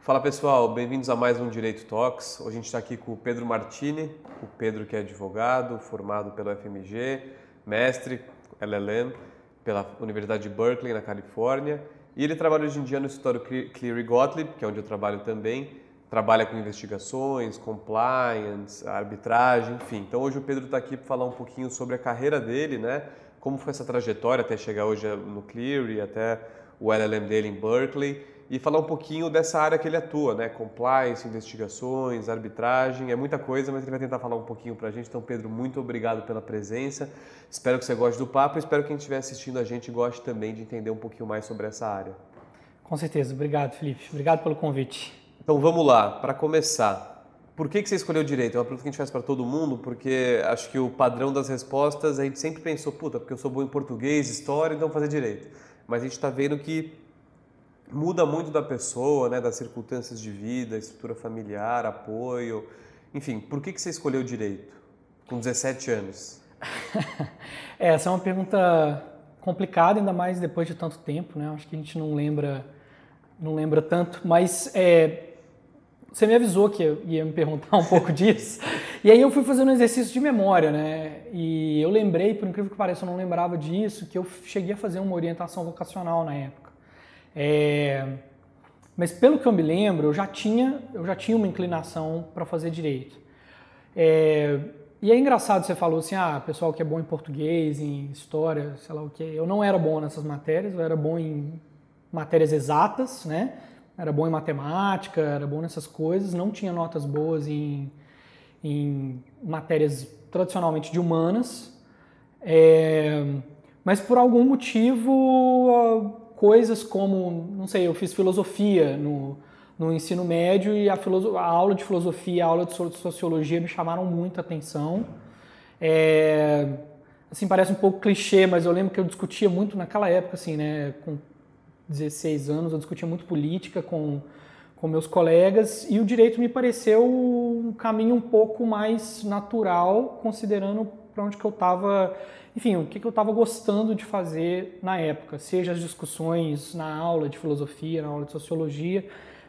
Fala pessoal, bem-vindos a mais um Direito Talks. Hoje a gente está aqui com o Pedro Martini, o Pedro que é advogado, formado pelo FMG, mestre LLM pela Universidade de Berkeley, na Califórnia, e ele trabalha hoje em dia no escritório Cleary Gottlieb, que é onde eu trabalho também, trabalha com investigações, compliance, arbitragem, enfim. Então hoje o Pedro está aqui para falar um pouquinho sobre a carreira dele, né? Como foi essa trajetória até chegar hoje no Cleary, até o LLM dele em Berkeley e falar um pouquinho dessa área que ele atua, né? Compliance, investigações, arbitragem, é muita coisa, mas ele vai tentar falar um pouquinho para a gente. Então, Pedro, muito obrigado pela presença. Espero que você goste do papo e espero que quem estiver assistindo a gente goste também de entender um pouquinho mais sobre essa área. Com certeza. Obrigado, Felipe. Obrigado pelo convite. Então, vamos lá. Para começar, por que, que você escolheu direito? É uma pergunta que a gente faz para todo mundo, porque acho que o padrão das respostas, a gente sempre pensou, puta, porque eu sou bom em português, história, então vou fazer direito. Mas a gente está vendo que muda muito da pessoa, né, das circunstâncias de vida, estrutura familiar, apoio. Enfim, por que, que você escolheu direito com 17 anos? É, essa é uma pergunta complicada, ainda mais depois de tanto tempo, né? Acho que a gente não lembra, não lembra tanto, mas é, você me avisou que eu ia me perguntar um pouco disso. E aí eu fui fazendo um exercício de memória, né? E eu lembrei, por incrível que pareça, eu não lembrava disso, que eu cheguei a fazer uma orientação vocacional na época. É, mas pelo que eu me lembro, eu já tinha, eu já tinha uma inclinação para fazer direito. É, e é engraçado, você falou assim, ah, pessoal que é bom em português, em história, sei lá o que. Eu não era bom nessas matérias, eu era bom em matérias exatas, né? Era bom em matemática, era bom nessas coisas, não tinha notas boas em, em matérias tradicionalmente de humanas. É, mas por algum motivo coisas como, não sei, eu fiz filosofia no, no ensino médio e a, a aula de filosofia, a aula de sociologia me chamaram muito a atenção. É, assim, parece um pouco clichê, mas eu lembro que eu discutia muito naquela época, assim, né, com 16 anos, eu discutia muito política com, com meus colegas e o direito me pareceu um caminho um pouco mais natural, considerando para onde que eu estava enfim, o que, eu estava gostando de fazer na época, seja as discussões na aula de filosofia, na aula de sociologia,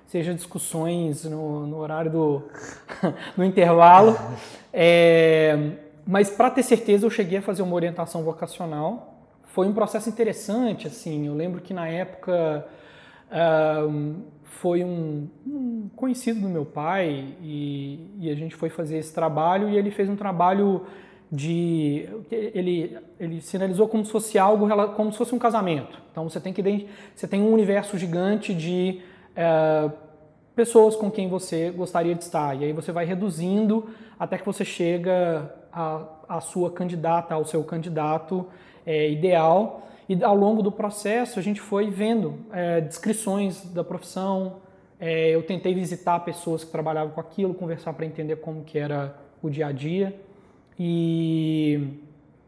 seja discussões no, no horário do no intervalo. É, mas para ter certeza eu cheguei a fazer uma orientação vocacional. Foi um processo interessante, assim. Eu lembro que na época foi um, um, conhecido do meu pai e, e a gente foi fazer esse trabalho e ele fez um trabalho de ele ele sinalizou como se fosse algo como se fosse um casamento. Então você tem que você tem um universo gigante de é, pessoas com quem você gostaria de estar e aí você vai reduzindo até que você chega à, à sua candidata, ao seu candidato é, ideal. E ao longo do processo a gente foi vendo é, descrições da profissão. Eu tentei visitar pessoas que trabalhavam com aquilo, conversar para entender como que era o dia a dia e,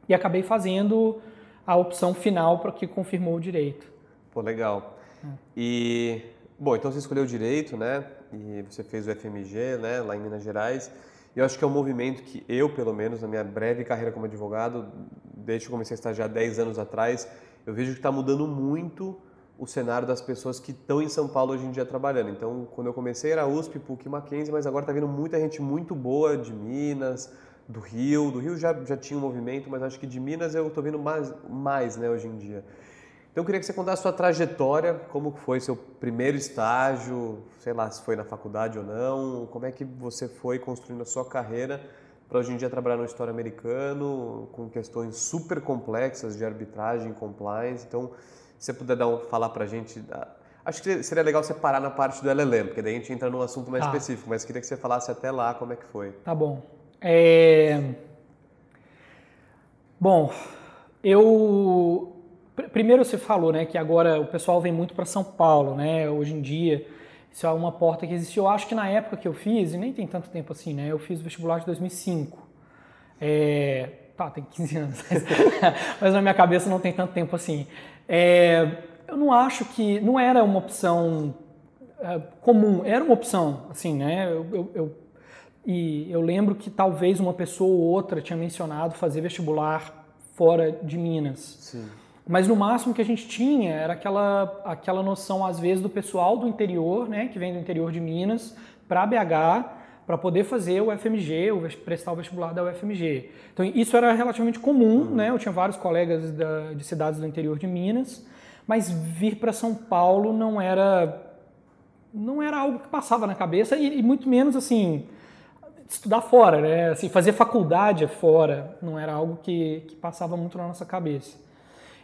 e acabei fazendo a opção final para que confirmou o direito. Pô, legal. É. E, bom, então você escolheu o direito, né? E você fez o FMG, né, lá em Minas Gerais. E eu acho que é um movimento que eu, pelo menos, na minha breve carreira como advogado, desde que comecei a estagiar 10 anos atrás, eu vejo que está mudando muito o cenário das pessoas que estão em São Paulo hoje em dia trabalhando. Então, quando eu comecei era USP, PUC, Mackenzie, mas agora está vindo muita gente muito boa de Minas, do Rio. Do Rio já, já tinha um movimento, mas acho que de Minas eu estou vendo mais, mais né, hoje em dia. Então eu queria que você contasse a sua trajetória, como foi seu primeiro estágio, sei lá se foi na faculdade ou não, como é que você foi construindo a sua carreira para hoje em dia trabalhar no história americano, com questões super complexas de arbitragem, compliance. Então, se você puder dar um, falar para a gente, acho que seria legal você parar na parte do LLM, porque daí a gente entra num assunto mais ah. específico, mas queria que você falasse até lá como é que foi. Tá bom. É... Bom, eu primeiro você falou, né, que agora o pessoal vem muito para São Paulo, né? Hoje em dia isso é uma porta que existe. Eu acho que na época que eu fiz e nem tem tanto tempo assim, né? Eu fiz o vestibular de 2005. É... tá, tem 15 anos, mas na minha cabeça não tem tanto tempo assim. É, eu não acho que, não era uma opção é, comum, era uma opção, assim, né? Eu, eu, eu, e eu lembro que talvez uma pessoa ou outra tinha mencionado fazer vestibular fora de Minas. Sim. Mas no máximo que a gente tinha era aquela, aquela noção, às vezes, do pessoal do interior, né, que vem do interior de Minas, para BH, para poder fazer o FMG, o, prestar o vestibular da UFMG. Então isso era relativamente comum, uhum. né? Eu tinha vários colegas da, de cidades do interior de Minas, mas vir para São Paulo não era não era algo que passava na cabeça e, e, muito menos assim estudar fora, né? Assim, fazer faculdade fora não era algo que, que passava muito na nossa cabeça.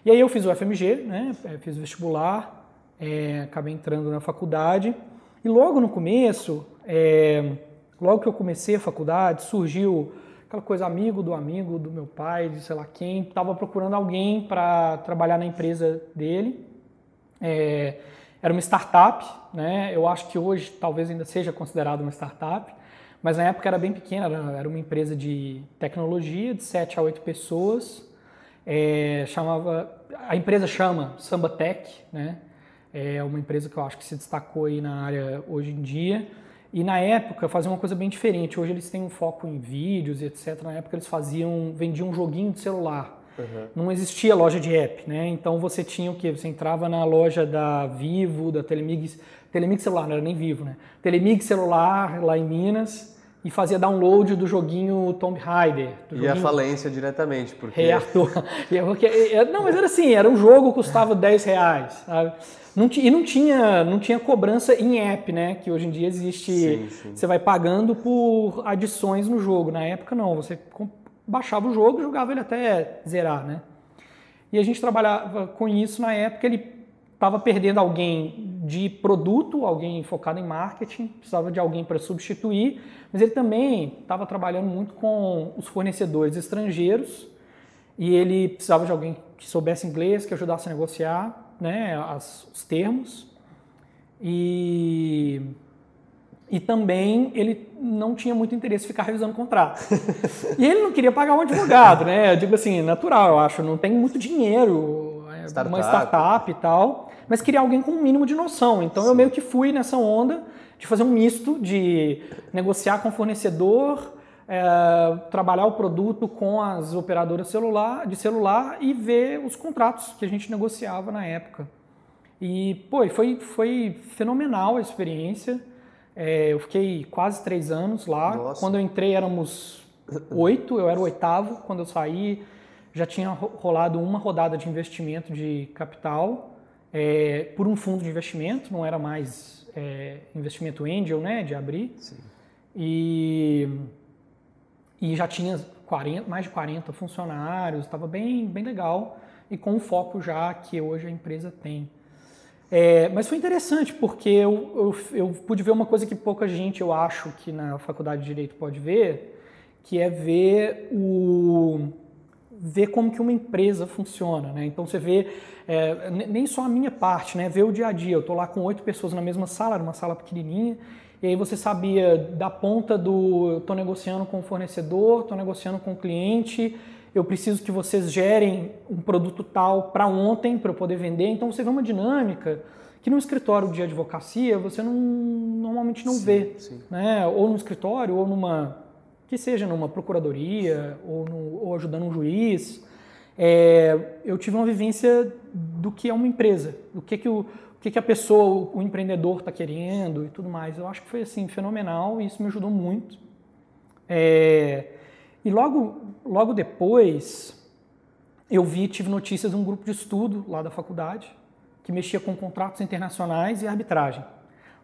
E aí eu fiz o FMG, né? É, fiz o vestibular, é, acabei entrando na faculdade e logo no começo, é, logo que eu comecei a faculdade, surgiu aquela coisa amigo do amigo do meu pai, de sei lá quem, estava procurando alguém para trabalhar na empresa dele. É, era uma startup, né? Eu acho que hoje talvez ainda seja considerado uma startup, mas na época era bem pequena, era, uma empresa de tecnologia de 7 a 8 pessoas. É, chamava, a empresa chama Samba Tech, né? É uma empresa que eu acho que se destacou aí na área hoje em dia. E na época fazia uma coisa bem diferente. Hoje eles têm um foco em vídeos e etc. Na época eles faziam, vendiam um joguinho de celular. Uhum. Não existia loja de app, né? Então você tinha o que? Você entrava na loja da Vivo, da Telemig, Telemig celular, não era nem Vivo, né? Telemig celular lá em Minas e fazia download do joguinho Tomb Raider. e joguinho... a falência diretamente, porque... Rei Arthur. não, mas era assim, era um jogo que custava 10 reais, sabe? Não e não tinha, não tinha cobrança em app, né? Que hoje em dia existe. Sim, sim. Você vai pagando por adições no jogo. Na época, não. Você baixava o jogo e jogava ele até zerar, né? E a gente trabalhava com isso na época. Ele estava perdendo alguém de produto, alguém focado em marketing, precisava de alguém para substituir, mas ele também estava trabalhando muito com os fornecedores estrangeiros e ele precisava de alguém que soubesse inglês, que ajudasse a negociar né, as, os termos. E, e também ele não tinha muito interesse em ficar revisando o contrato. e ele não queria pagar um advogado, né? Eu digo assim, natural, eu acho, não tem muito dinheiro, é startup. uma startup e tal mas queria alguém com um mínimo de noção. Então Sim. eu meio que fui nessa onda de fazer um misto de negociar com o fornecedor, é, trabalhar o produto com as operadoras celular, de celular e ver os contratos que a gente negociava na época. E, pô, foi, foi fenomenal a experiência. É, eu fiquei quase três anos lá. Nossa. Quando eu entrei éramos oito, eu era o oitavo. Quando eu saí já tinha rolado uma rodada de investimento de capital é, por um fundo de investimento, não era mais é, investimento angel, né, de abrir. Sim. E, e já tinha 40, mais de 40 funcionários, estava bem, bem legal e com o foco já que hoje a empresa tem. É, mas foi interessante porque eu, eu, eu, pude ver uma coisa que pouca gente, eu acho, que na faculdade de Direito pode ver, que é ver o, ver como que uma empresa funciona, né? Então você vê é, nem só a minha parte, né? Ver o dia a dia. Eu estou lá com oito pessoas na mesma sala, era uma sala pequenininha, e aí você sabia da ponta do, estou negociando com o fornecedor, estou negociando com o cliente, eu preciso que vocês gerem um produto tal para ontem para eu poder vender. Então você vê uma dinâmica que no escritório de advocacia você não, normalmente não sim, vê, sim. né? Ou no escritório ou numa que seja numa procuradoria ou, no, ou ajudando um juiz, é, eu tive uma vivência do que é uma empresa, do que, que, o, o que, que a pessoa, o, empreendedor está querendo e tudo mais. Eu acho que foi assim fenomenal e isso me ajudou muito. É, e logo, logo depois eu vi, tive notícias de um grupo de estudo lá da faculdade que mexia com contratos internacionais e arbitragem.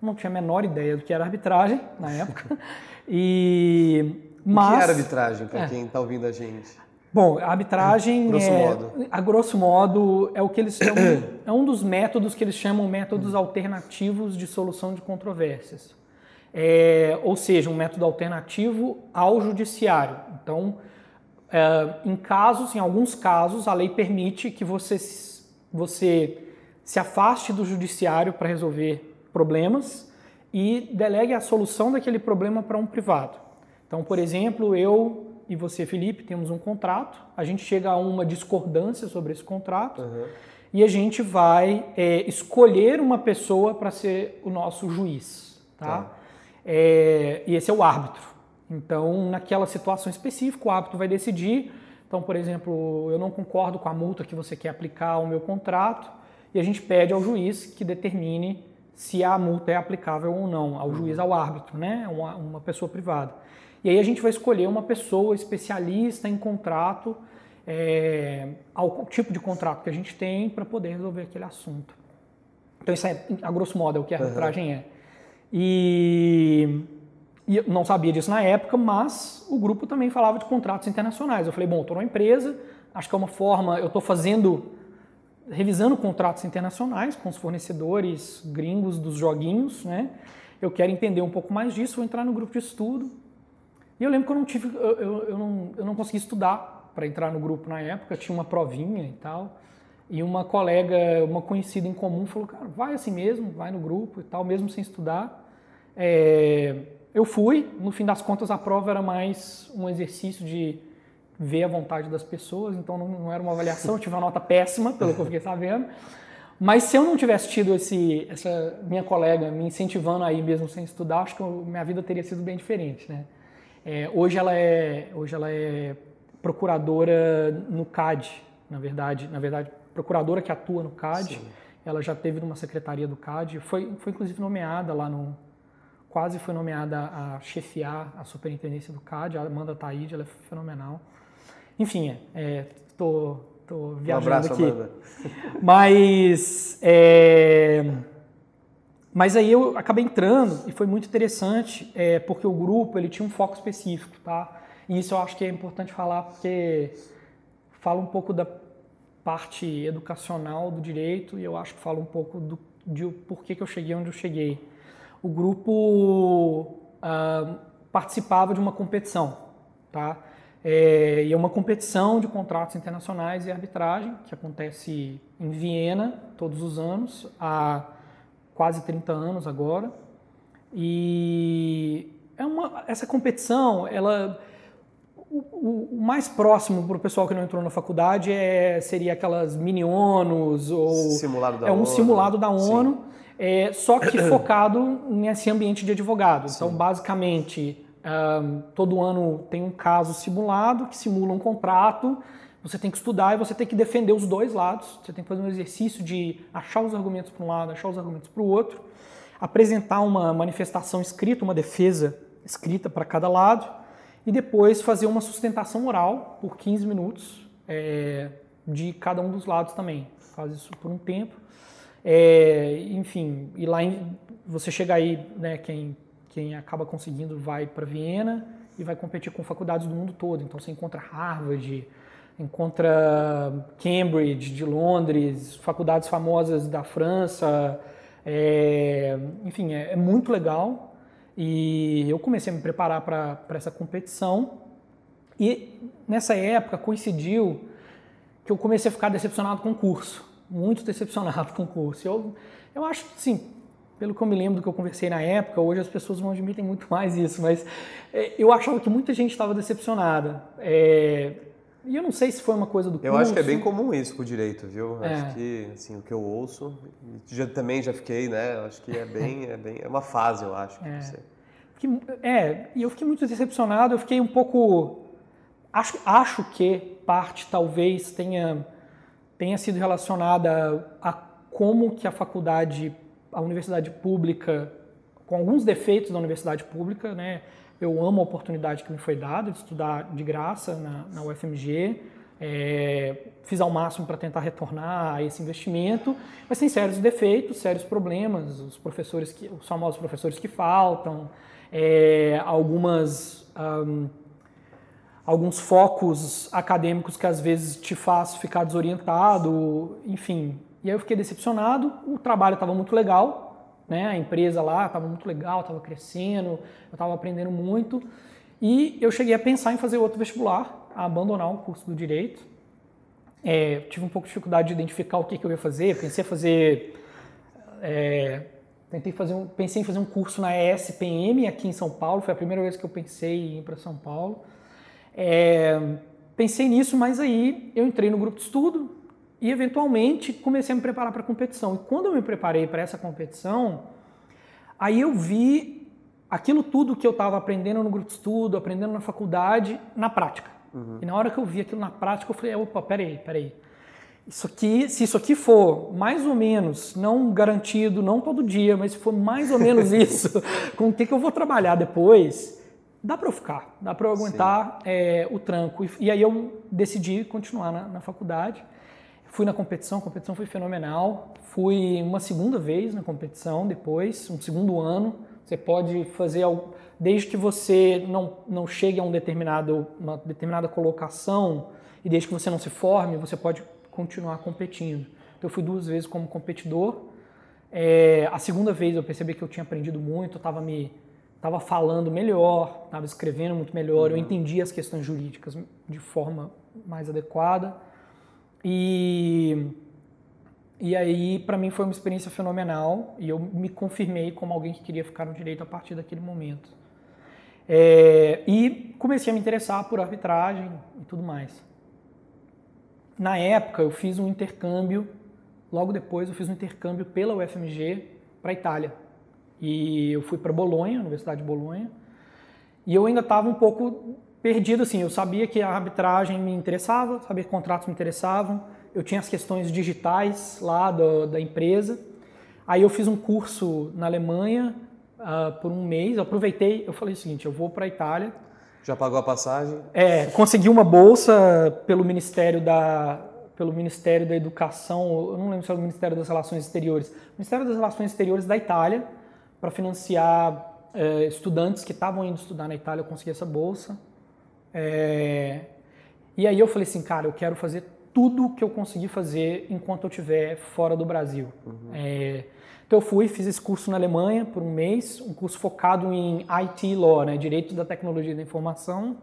Não tinha a menor ideia do que era arbitragem na época. E mas, o que é arbitragem, para é. quem está ouvindo a gente? Bom, a arbitragem, grosso é, modo. a grosso modo, é o que eles chamam, é um dos métodos que eles chamam métodos alternativos de solução de controvérsias. É, ou seja, um método alternativo ao judiciário. Então, é, em casos, em alguns casos, a lei permite que você, você se afaste do judiciário para resolver problemas e delegue a solução daquele problema para um privado. Então, por exemplo, eu e você, Felipe, temos um contrato, a gente chega a uma discordância sobre esse contrato Uhum. e a gente vai é, escolher uma pessoa para ser o nosso juiz, tá? Tá. É, e esse é o árbitro. Então, naquela situação específica, o árbitro vai decidir. Então, por exemplo, eu não concordo com a multa que você quer aplicar ao meu contrato e a gente pede ao juiz que determine se a multa é aplicável ou não, ao juiz, ao árbitro, né? Uma, uma pessoa privada. E aí a gente vai escolher uma pessoa especialista em contrato, é, ao tipo de contrato que a gente tem para poder resolver aquele assunto. Então isso é, a grosso modo, é o que a arbitragem é. E, e eu não sabia disso na época, mas o grupo também falava de contratos internacionais. Eu falei, bom, estou numa empresa, acho que é uma forma, eu estou fazendo, revisando contratos internacionais com os fornecedores gringos dos joguinhos, né? Eu quero entender um pouco mais disso, vou entrar no grupo de estudo. E eu lembro que eu não tive, eu, eu, eu não, eu não consegui estudar para entrar no grupo na época, tinha uma provinha e tal. E uma colega, uma conhecida em comum, falou: Cara, vai assim mesmo, vai no grupo e tal, mesmo sem estudar. É, eu fui, no fim das contas, a prova era mais um exercício de ver a vontade das pessoas, então não, não era uma avaliação, eu tive uma nota péssima, pelo que eu fiquei sabendo. Mas se eu não tivesse tido esse, essa minha colega me incentivando aí mesmo sem estudar, acho que eu, minha vida teria sido bem diferente, né? É, hoje ela é hoje ela é procuradora no CAD, na verdade, na verdade procuradora que atua no CAD. Sim. Ela já teve numa secretaria do CAD, foi foi inclusive nomeada lá no quase foi nomeada a chefiar a superintendência do CAD. A Amanda Taide, ela é fenomenal. Enfim, é, é, tô tô Um viajando abraço, aqui. Amanda. Mas, é, mas aí eu acabei entrando e foi muito interessante, é, porque o grupo ele tinha um foco específico, tá? E isso eu acho que é importante falar porque fala um pouco da parte educacional do direito e eu acho que fala um pouco do, de por que eu cheguei onde eu cheguei. O grupo ah, participava de uma competição, tá? É, e é uma competição de contratos internacionais e arbitragem que acontece em Viena todos os anos, há quase 30 anos agora. E é uma, essa competição, ela o, o- mais próximo para o pessoal que não entrou na faculdade é, seria aquelas mini ONUs ou Simulado da é um ONU. simulado da Sim. ONU, é, só que focado nesse ambiente de advogado. Então, basicamente, ahn, todo ano tem um caso simulado que simula um contrato. Você tem que estudar e você tem que defender os dois lados. Você tem que fazer um exercício de achar os argumentos para um lado, achar os argumentos para o outro, apresentar uma manifestação escrita, uma defesa escrita para cada lado e depois fazer uma sustentação oral por 15 minutos é, de cada um dos lados também. Faz isso por um tempo. É, enfim, e lá em- você chega aí, né, quem, quem acaba conseguindo vai para Viena e vai competir com faculdades do mundo todo. Então você encontra Harvard, encontra Cambridge de Londres, faculdades famosas da França. é, enfim, é, é muito legal. E eu comecei a me preparar para essa competição. E nessa época coincidiu que eu comecei a ficar decepcionado com o curso, muito decepcionado com o curso. Eu, eu acho que, sim, pelo que eu me lembro do que eu conversei na época, hoje as pessoas não admitem muito mais isso, mas é, eu achava que muita gente estava decepcionada. É, e eu não sei se foi uma coisa do Eu curso. acho que é bem comum isso com o direito, viu? É. Acho que, assim, o que eu ouço, já, também já fiquei, né? Acho que é bem, é bem, é uma fase, eu acho. que você- Fiquei- é, e eu fiquei muito decepcionado, eu fiquei um pouco. Acho, acho que parte talvez tenha, tenha sido relacionada a como que a faculdade, a universidade pública, com alguns defeitos da universidade pública, né? Eu amo a oportunidade que me foi dada de estudar de graça na, na UFMG. é, fiz ao máximo para tentar retornar a esse investimento, mas tem sérios defeitos, sérios problemas, os professores que, os famosos professores que faltam, é, algumas ahm, alguns focos acadêmicos que às vezes te faz ficar desorientado, enfim. E aí eu fiquei decepcionado. O trabalho estava muito legal, né? A empresa lá estava muito legal, estava crescendo, eu estava aprendendo muito. E eu cheguei a pensar em fazer outro vestibular, a abandonar o curso do direito. É, tive um pouco de dificuldade de identificar o que, que eu ia fazer. Pensei em fazer é, tentei fazer um, pensei em fazer um curso na ESPM aqui em São Paulo. Foi a primeira vez que eu pensei em ir para São Paulo. É, pensei nisso, mas aí eu entrei no grupo de estudo e eventualmente comecei a me preparar para a competição. E quando eu me preparei para essa competição, aí eu vi aquilo tudo que eu estava aprendendo no grupo de estudo, aprendendo na faculdade, na prática. Uhum. E na hora que eu vi aquilo na prática, eu falei, opa, peraí, peraí. Isso aqui, se isso aqui for mais ou menos, não garantido, não todo dia, mas se for mais ou menos isso, com o que, que eu vou trabalhar depois, dá para eu ficar, dá para eu aguentar é, o tranco. E, e, aí eu decidi continuar na, na, faculdade. Fui na competição, a competição foi fenomenal. Fui uma segunda vez na competição depois, um segundo ano. Você pode fazer algo, desde que você não, não chegue a um determinado, uma determinada colocação e desde que você não se forme, você pode continuar competindo. Então eu fui duas vezes como competidor. É, a segunda vez eu percebi que eu tinha aprendido muito, estava me estava falando melhor, estava escrevendo muito melhor, uhum. eu entendia as questões jurídicas de forma mais adequada. E e aí para mim foi uma experiência fenomenal e eu me confirmei como alguém que queria ficar no direito a partir daquele momento. É, e comecei a me interessar por arbitragem e tudo mais na época eu fiz um intercâmbio, logo depois eu fiz um intercâmbio pela UFMG para a Itália. E eu fui para Bolonha, Universidade de Bolonha, e eu ainda estava um pouco perdido assim, eu sabia que a arbitragem me interessava, sabia que contratos me interessavam, eu tinha as questões digitais lá do, da empresa. Aí eu fiz um curso na Alemanha uh, por um mês, eu aproveitei, eu falei o seguinte, eu vou para a Itália, já pagou a passagem? É, consegui uma bolsa pelo Ministério da pelo Ministério da Educação, eu não lembro se era o Ministério das Relações Exteriores, Ministério das Relações Exteriores da Itália, para financiar é, estudantes que estavam indo estudar na Itália, eu consegui essa bolsa. É, e aí eu falei assim, cara, eu quero fazer tudo que eu conseguir fazer enquanto eu estiver fora do Brasil. Uhum. É, então eu fui, fiz esse curso na Alemanha por um mês, um curso focado em IT Law, né, Direito da Tecnologia da Informação.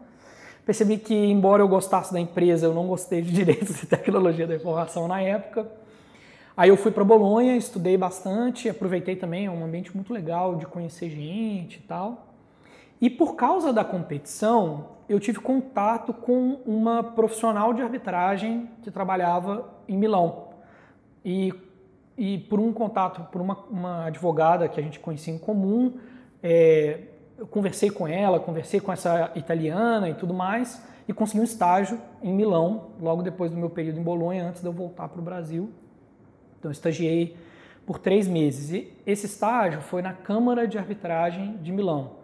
Percebi que, embora eu gostasse da empresa, eu não gostei de Direito de Tecnologia da Informação na época. Aí eu fui para Bolonha, estudei bastante, aproveitei também, é um ambiente muito legal de conhecer gente e tal. E por causa da competição, eu tive contato com uma profissional de arbitragem que trabalhava em Milão. E e por um contato, por uma, uma advogada que a gente conhecia em comum, é, eu conversei com ela, conversei com essa italiana e tudo mais, e consegui um estágio em Milão, logo depois do meu período em Bolonha, antes de eu voltar para o Brasil. Então, eu estagiei por três meses. E esse estágio foi na Câmara de Arbitragem de Milão.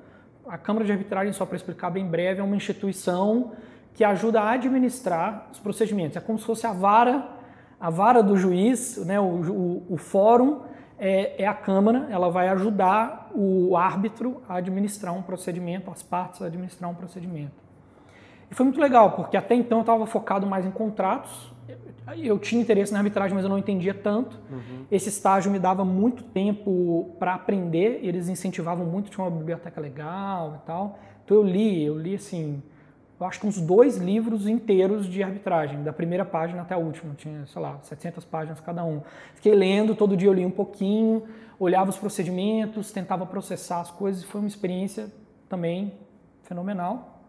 A Câmara de Arbitragem, só para explicar bem breve, é uma instituição que ajuda a administrar os procedimentos. É como se fosse a vara a vara do juiz, né, o, o, o fórum, é, é, a Câmara, ela vai ajudar o árbitro a administrar um procedimento, as partes a administrar um procedimento. E foi muito legal, porque até então eu estava focado mais em contratos, eu tinha interesse na arbitragem, mas eu não entendia tanto. Uhum. Esse estágio me dava muito tempo para aprender, eles incentivavam muito, tinha uma biblioteca legal e tal. Então eu li, eu li assim, eu acho que uns dois livros inteiros de arbitragem, da primeira página até a última, tinha, sei lá, 700 páginas cada um. Fiquei lendo, todo dia eu li um pouquinho, olhava os procedimentos, tentava processar as coisas, foi uma experiência também fenomenal.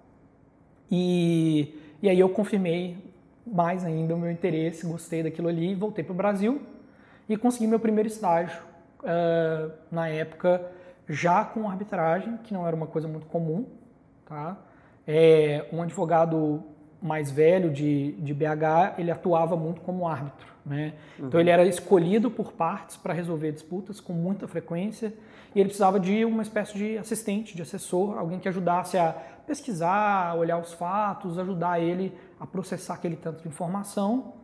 E, e aí eu confirmei mais ainda o meu interesse, gostei daquilo ali, voltei para o Brasil e consegui meu primeiro estágio uh, na época já com arbitragem, que não era uma coisa muito comum, tá? é, um advogado mais velho de, de BH, ele atuava muito como árbitro. Né? Uhum. Então ele era escolhido por partes para resolver disputas com muita frequência e ele precisava de uma espécie de assistente, de assessor, alguém que ajudasse a pesquisar, olhar os fatos, ajudar ele a processar aquele tanto de informação.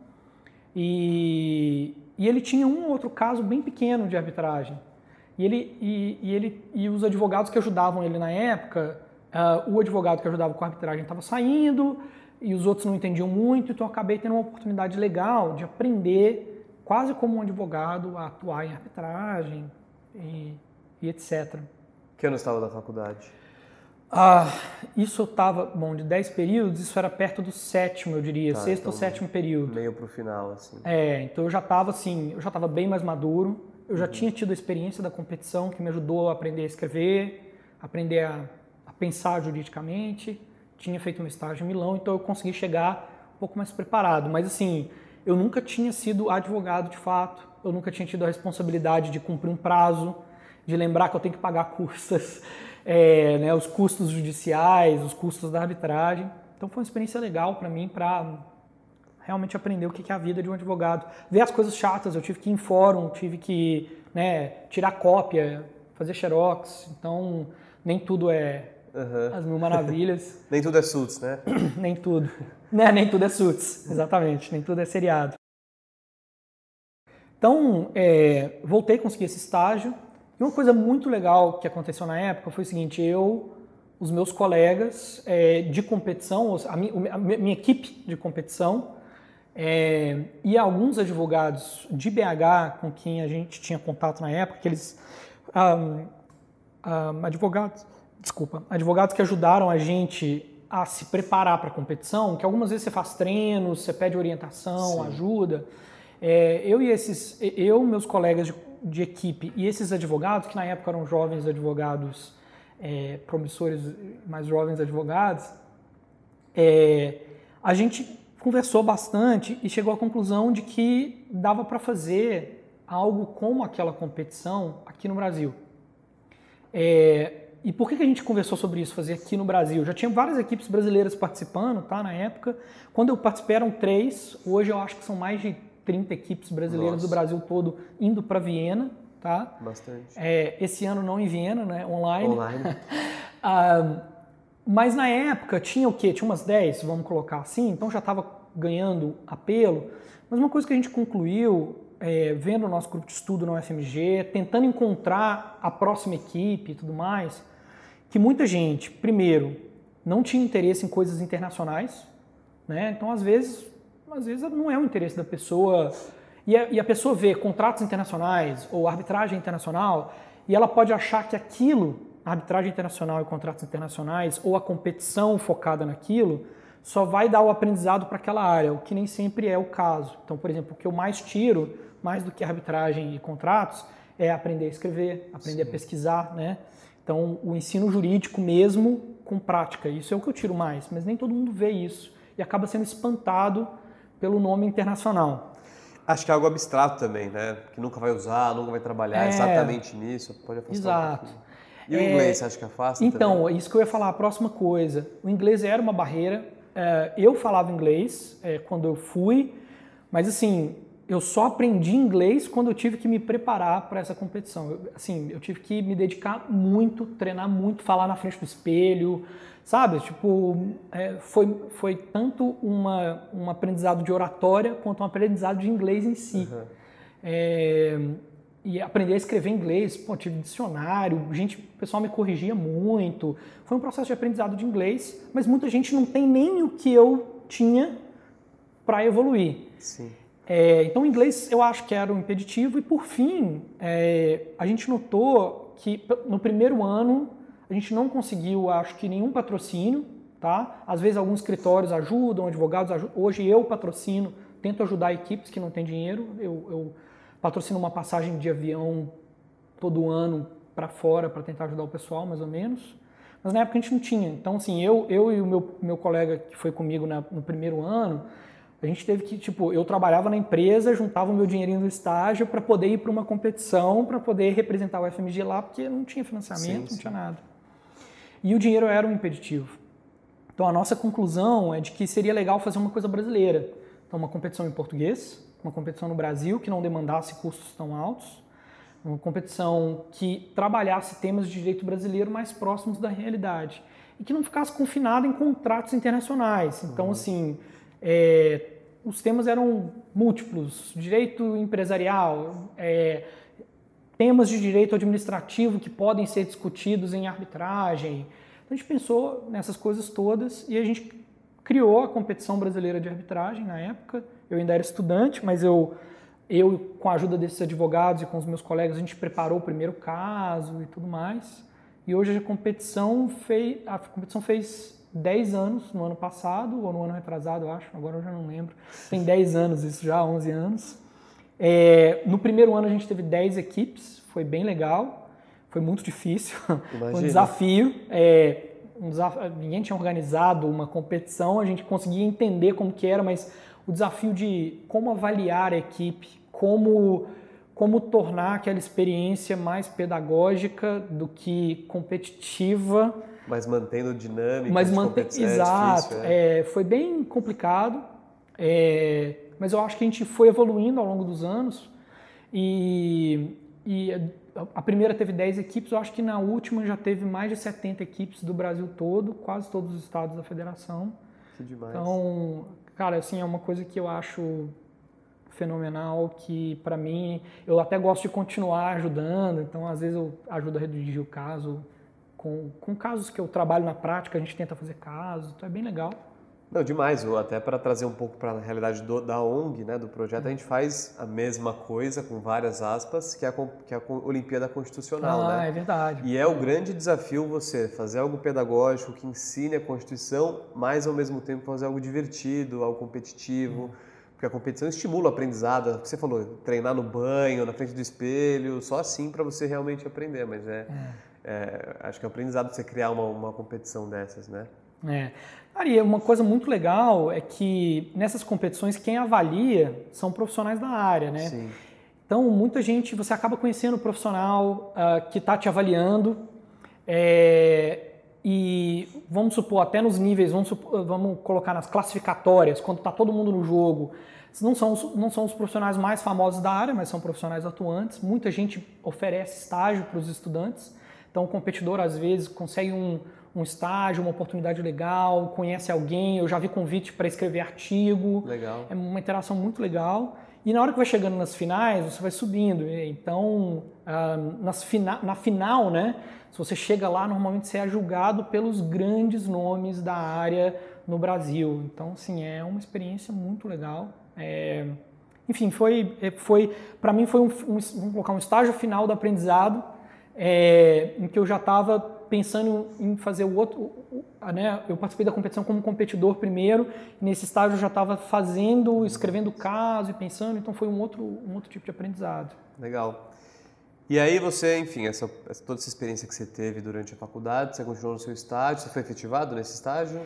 E, e ele tinha um outro caso bem pequeno de arbitragem. E, ele, e, e, ele, e os advogados que ajudavam ele na época Uh, o advogado que ajudava com a arbitragem estava saindo e os outros não entendiam muito, então eu acabei tendo uma oportunidade legal de aprender, quase como um advogado, a atuar em arbitragem e, e etc. Que ano estava da faculdade? Ah, isso eu estava, bom, de 10 períodos, isso era perto do sétimo, eu diria, tá, sexto então, ou sétimo período. Meio para o final, assim. É, então eu já estava assim, eu já estava bem mais maduro, eu já uhum. tinha tido a experiência da competição que me ajudou a aprender a escrever, aprender a pensar juridicamente tinha feito meu estágio em Milão, então eu consegui chegar um pouco mais preparado. Mas assim, eu nunca tinha sido advogado de fato, eu nunca tinha tido a responsabilidade de cumprir um prazo, de lembrar que eu tenho que pagar custas, é, né, os custos judiciais, os custos da arbitragem. Então foi uma experiência legal para mim, para realmente aprender o que é a vida de um advogado. Ver as coisas chatas, eu tive que ir em fórum, tive que né, tirar cópia, fazer xerox, então nem tudo é uhum. as mil maravilhas. nem tudo é suits, né? nem tudo. Né, nem tudo é suits, exatamente, nem tudo é seriado. Então, é, voltei a conseguir esse estágio. E uma coisa muito legal que aconteceu na época foi o seguinte: eu, os meus colegas é, de competição, a minha, a minha, equipe de competição, é, e alguns advogados de BH com quem a gente tinha contato na época, aqueles um, um, advogados, desculpa, advogados que ajudaram a gente a se preparar para a competição, que algumas vezes você faz treinos, você pede orientação, Sim. ajuda. É, eu e esses, eu, meus colegas de, de, equipe e esses advogados, que na época eram jovens advogados, é, promissores, mais jovens advogados, é, a gente conversou bastante e chegou à conclusão de que dava para fazer algo como aquela competição aqui no Brasil. É, e por que, a gente conversou sobre isso, fazer aqui no Brasil? Já tinha várias equipes brasileiras participando, tá, na época. Quando eu participei eram três, hoje eu acho que são mais de 30 equipes brasileiras Nossa. do Brasil todo indo para Viena, tá? Bastante. É, esse ano não em Viena, né? Online. Online. ah, mas na época tinha o quê? Tinha umas 10, vamos colocar assim, então já estava ganhando apelo. Mas uma coisa que a gente concluiu, é, vendo o nosso grupo de estudo na UFMG, tentando encontrar a próxima equipe e tudo mais, que muita gente, primeiro, não tinha interesse em coisas internacionais, né? Então, às vezes, às vezes não é o interesse da pessoa. E a, e a pessoa vê contratos internacionais ou arbitragem internacional e ela pode achar que aquilo, a arbitragem internacional e contratos internacionais, ou a competição focada naquilo, só vai dar o aprendizado para aquela área, o que nem sempre é o caso. Então, por exemplo, o que eu mais tiro, mais do que arbitragem e contratos, é aprender a escrever, aprender Sim. a pesquisar, né? Então, o ensino jurídico mesmo com prática, isso é o que eu tiro mais, mas nem todo mundo vê isso e acaba sendo espantado pelo nome internacional. Acho que é algo abstrato também, né? Que nunca vai usar, nunca vai trabalhar é, exatamente nisso, pode afastar Exato. Um e o inglês, é, você acha que afasta? Então, também? isso que eu ia falar, a próxima coisa. O inglês era uma barreira. É, eu falava inglês é, quando eu fui, mas assim, eu só aprendi inglês quando eu tive que me preparar para essa competição. Eu, assim, eu tive que me dedicar muito, treinar muito, falar na frente do espelho, Sabe? Tipo, é, foi, foi tanto uma, um aprendizado de oratória quanto um aprendizado de inglês em si. Uhum. É, e aprender a escrever inglês, pô, tive dicionário, gente, o pessoal me corrigia muito. Foi um processo de aprendizado de inglês, mas muita gente não tem nem o que eu tinha para evoluir. Sim. É, então, o inglês eu acho que era um impeditivo, e por fim, é, a gente notou que no primeiro ano a gente não conseguiu, acho que, nenhum patrocínio, tá? Às vezes alguns escritórios ajudam, advogados ajudam. Hoje eu patrocino, tento ajudar equipes que não têm dinheiro. Eu, eu patrocino uma passagem de avião todo ano para fora para tentar ajudar o pessoal, mais ou menos. Mas na época a gente não tinha. Então, assim, eu, eu e o meu, meu colega que foi comigo na, no primeiro ano, a gente teve que, tipo, eu trabalhava na empresa, juntava o meu dinheirinho no estágio para poder ir para uma competição, para poder representar o FMG lá, porque não tinha financiamento, sim, não sim. tinha nada. E o dinheiro era um impeditivo. Então a nossa conclusão é de que seria legal fazer uma coisa brasileira. Então uma competição em português, uma competição no Brasil que não demandasse custos tão altos, uma competição que trabalhasse temas de direito brasileiro mais próximos da realidade e que não ficasse confinada em contratos internacionais. Então uhum. assim, é, os temas eram múltiplos: direito empresarial, é, temas de direito administrativo que podem ser discutidos em arbitragem. Então a gente pensou nessas coisas todas e a gente criou a competição brasileira de arbitragem na época. Eu ainda era estudante, mas eu, eu com a ajuda desses advogados e com os meus colegas, a gente preparou o primeiro caso e tudo mais. E hoje a competição fez, a competição fez 10 anos no ano passado, ou no ano retrasado, eu acho, agora eu já não lembro. Tem 10 anos isso já, 11 anos. É, no primeiro ano a gente teve 10 equipes, foi bem legal, foi muito difícil, foi um desafio. É, um desafio, ninguém tinha organizado uma competição, a gente conseguia entender como que era, mas o desafio de como avaliar a equipe, como como tornar aquela experiência mais pedagógica do que competitiva. Mas mantendo dinâmica. Mas mantém, é exato. É difícil. É, foi bem complicado, é, mas eu acho que a gente foi evoluindo ao longo dos anos e, e a primeira teve 10 equipes, eu acho que na última já teve mais de 70 equipes do Brasil todo, quase todos os estados da federação. Que demais. Então, cara, assim, é uma coisa que eu acho fenomenal que para mim eu até gosto de continuar ajudando então às vezes eu ajudo a redigir o caso com, com casos que eu trabalho na prática a gente tenta fazer casos então é bem legal não demais até para trazer um pouco para a realidade do, da ONG né do projeto a gente faz a mesma coisa com várias aspas que é a, que é a Olimpíada Constitucional ah, né é verdade e é o grande desafio você fazer algo pedagógico que ensine a Constituição mas ao mesmo tempo fazer algo divertido algo competitivo hum porque a competição estimula o aprendizado. Você falou, treinar no banho, na frente do espelho, só assim para você realmente aprender. Mas é, é. é, acho que é um aprendizado você criar uma, uma competição dessas, né? É. Ari, uma coisa muito legal é que nessas competições quem avalia são profissionais da área, né? Sim. Então, muita gente, você acaba conhecendo o profissional uh, que está te avaliando. É, e vamos supor, até nos níveis, vamos, supor, vamos colocar nas classificatórias, quando está todo mundo no jogo, não são, os, não são os profissionais mais famosos da área, mas são profissionais atuantes. Muita gente oferece estágio para os estudantes. Então, o competidor, às vezes, consegue um, um estágio, uma oportunidade legal, conhece alguém. Eu já vi convite para escrever artigo. Legal. É uma interação muito legal. E na hora que vai chegando nas finais, você vai subindo. Então, nas fina, na final, né? Se você chega lá, normalmente você é julgado pelos grandes nomes da área no Brasil. Então, assim, é uma experiência muito legal. É, enfim, foi, é, foi para mim foi um, um, vamos colocar um estágio final do aprendizado é, em que eu já estava pensando em fazer o outro, né? Eu participei da competição como competidor primeiro. nesse estágio eu já estava fazendo, escrevendo caso e pensando. Então foi um outro, um outro tipo de aprendizado. Legal. E aí você, enfim, essa, toda essa experiência que você teve durante a faculdade, você continuou no seu estágio, você foi efetivado nesse estágio?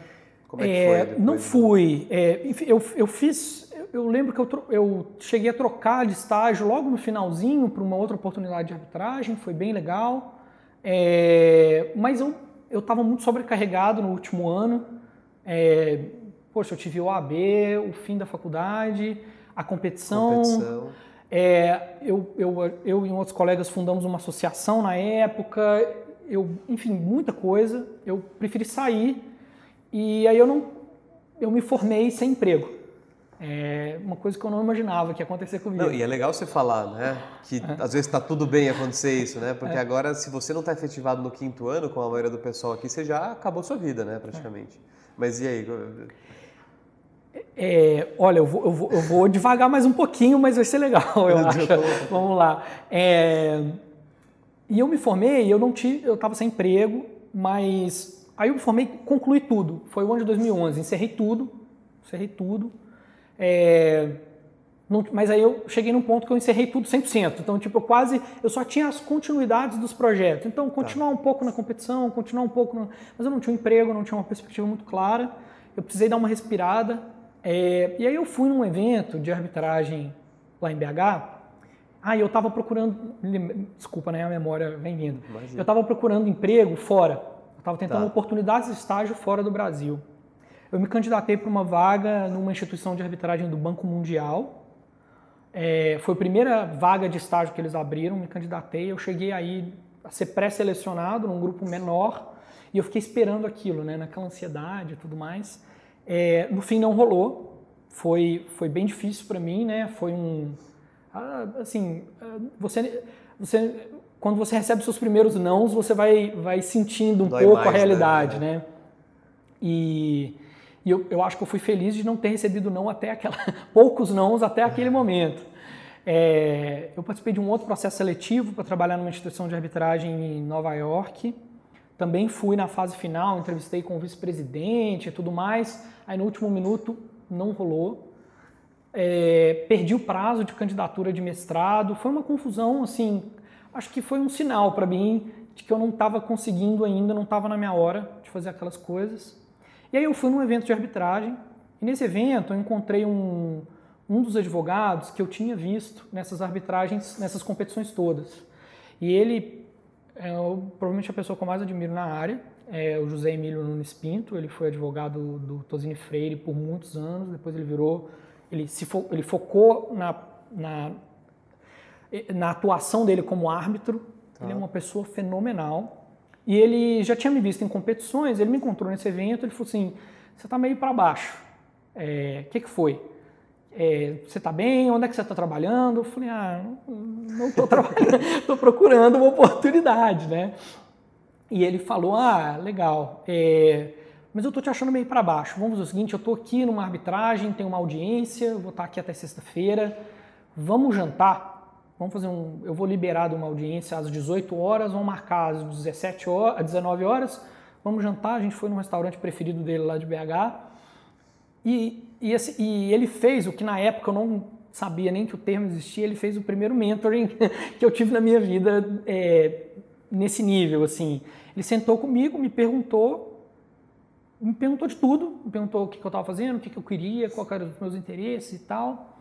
Como é, é que foi? Não fui. É, enfim, eu, eu fiz eu lembro que eu, eu cheguei a trocar de estágio logo no finalzinho para uma outra oportunidade de arbitragem, foi bem legal. É, mas eu estava muito sobrecarregado no último ano. É, poxa, eu tive o AB, o fim da faculdade, a competição. competição. É, eu, eu, eu e outros colegas fundamos uma associação na época. Eu, enfim, muita coisa. Eu preferi sair e aí eu não, eu me formei sem emprego. É uma coisa que eu não imaginava que ia acontecer comigo. Não, e é legal você falar, né? Que é. às vezes está tudo bem acontecer isso, né? Porque é. agora, se você não está efetivado no quinto ano, com a maioria do pessoal aqui, você já acabou sua vida, né? Praticamente. Mas e aí? É, olha, eu vou, eu, vou, eu vou, devagar mais um pouquinho, mas vai ser legal, eu acho. Vamos lá. É, e eu me formei, eu não tive, eu estava sem emprego, mas aí eu me formei, concluí tudo. Foi o ano de 2011, encerrei tudo, encerrei tudo. É, não, mas aí eu cheguei num ponto que eu encerrei tudo 100%. Então, tipo, eu quase, eu só tinha as continuidades dos projetos. Então, continuar tá. um pouco na competição, continuar um pouco, no, mas eu não tinha um emprego, não tinha uma perspectiva muito clara. Eu precisei dar uma respirada. É, e aí eu fui num evento de arbitragem lá em BH. Ah, eu estava procurando, desculpa, né, a memória vem vindo. Imagina. Eu estava procurando emprego fora. Eu estava tentando tá. oportunidades de estágio fora do Brasil eu me candidatei para uma vaga numa instituição de arbitragem do Banco Mundial. É, foi a primeira vaga de estágio que eles abriram, me candidatei. Eu cheguei aí a ser pré-selecionado num grupo menor e eu fiquei esperando aquilo, né, naquela ansiedade e tudo mais. É, no fim não rolou, foi, foi bem difícil para mim, né? Foi um, ah, assim, ah, você, você quando você recebe seus primeiros nãos, você vai, vai sentindo um Dói pouco mais, a né? realidade, né? né? E e eu, eu acho que eu fui feliz de não ter recebido não até aquela, poucos nãos até aquele momento. É, eu participei de um outro processo seletivo para trabalhar numa instituição de arbitragem em Nova York. Também fui na fase final, entrevistei com o vice-presidente e tudo mais. Aí no último minuto não rolou. É, perdi o prazo de candidatura de mestrado. Foi uma confusão, assim. Acho que foi um sinal para mim de que eu não estava conseguindo ainda, não estava na minha hora de fazer aquelas coisas. E aí eu fui num evento de arbitragem, e nesse evento eu encontrei um, um dos advogados que eu tinha visto nessas arbitragens, nessas competições todas. E ele é provavelmente a pessoa que eu mais admiro na área, é o José Emílio Nunes Pinto, ele foi advogado do Tosini Freire por muitos anos, depois ele virou, ele, se fo, ele focou na, na, na atuação dele como árbitro, tá. ele é uma pessoa fenomenal, e ele já tinha me visto em competições, ele me encontrou nesse evento, ele falou assim, você está meio para baixo, o é, que, que foi? É, você está bem? Onde é que você está trabalhando? Eu falei, ah, não estou trabalhando, estou procurando uma oportunidade, né? E ele falou, ah, legal, é, mas eu estou te achando meio para baixo. Vamos fazer o seguinte, eu estou aqui numa arbitragem, tem uma audiência, vou estar tá aqui até sexta-feira, vamos jantar? Vamos fazer um. Eu vou liberar de uma audiência às 18 horas, vamos marcar às 17 horas, às 19 horas, vamos jantar. A gente foi no restaurante preferido dele lá de BH. E, e, esse, e ele fez o que na época eu não sabia nem que o termo existia, ele fez o primeiro mentoring que eu tive na minha vida é, nesse nível, assim. Ele sentou comigo, me perguntou, me perguntou de tudo, me perguntou o que, que eu estava fazendo, o que, que eu queria, quais eram os meus interesses e tal.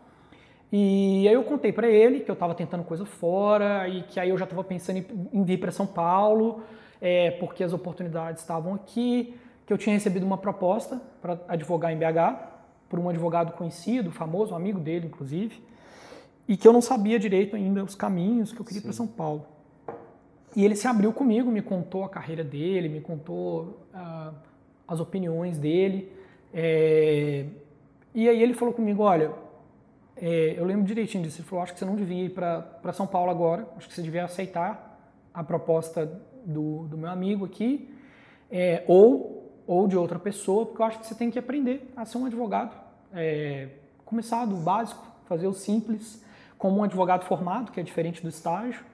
E aí eu contei para ele que eu estava tentando coisa fora e que aí eu já estava pensando em, vir para São Paulo, é, porque as oportunidades estavam aqui, que eu tinha recebido uma proposta para advogar em BH por um advogado conhecido, famoso, um amigo dele, inclusive, e que eu não sabia direito ainda os caminhos que eu queria para São Paulo. E ele se abriu comigo, me contou a carreira dele, me contou uh, as opiniões dele. É, e aí ele falou comigo, olha, é, eu lembro direitinho disso. Ele falou: acho que você não devia ir para São Paulo agora, acho que você devia aceitar a proposta do, do meu amigo aqui, é, ou, ou de outra pessoa, porque eu acho que você tem que aprender a ser um advogado. É, começar do básico, fazer o simples, como um advogado formado, que é diferente do estágio.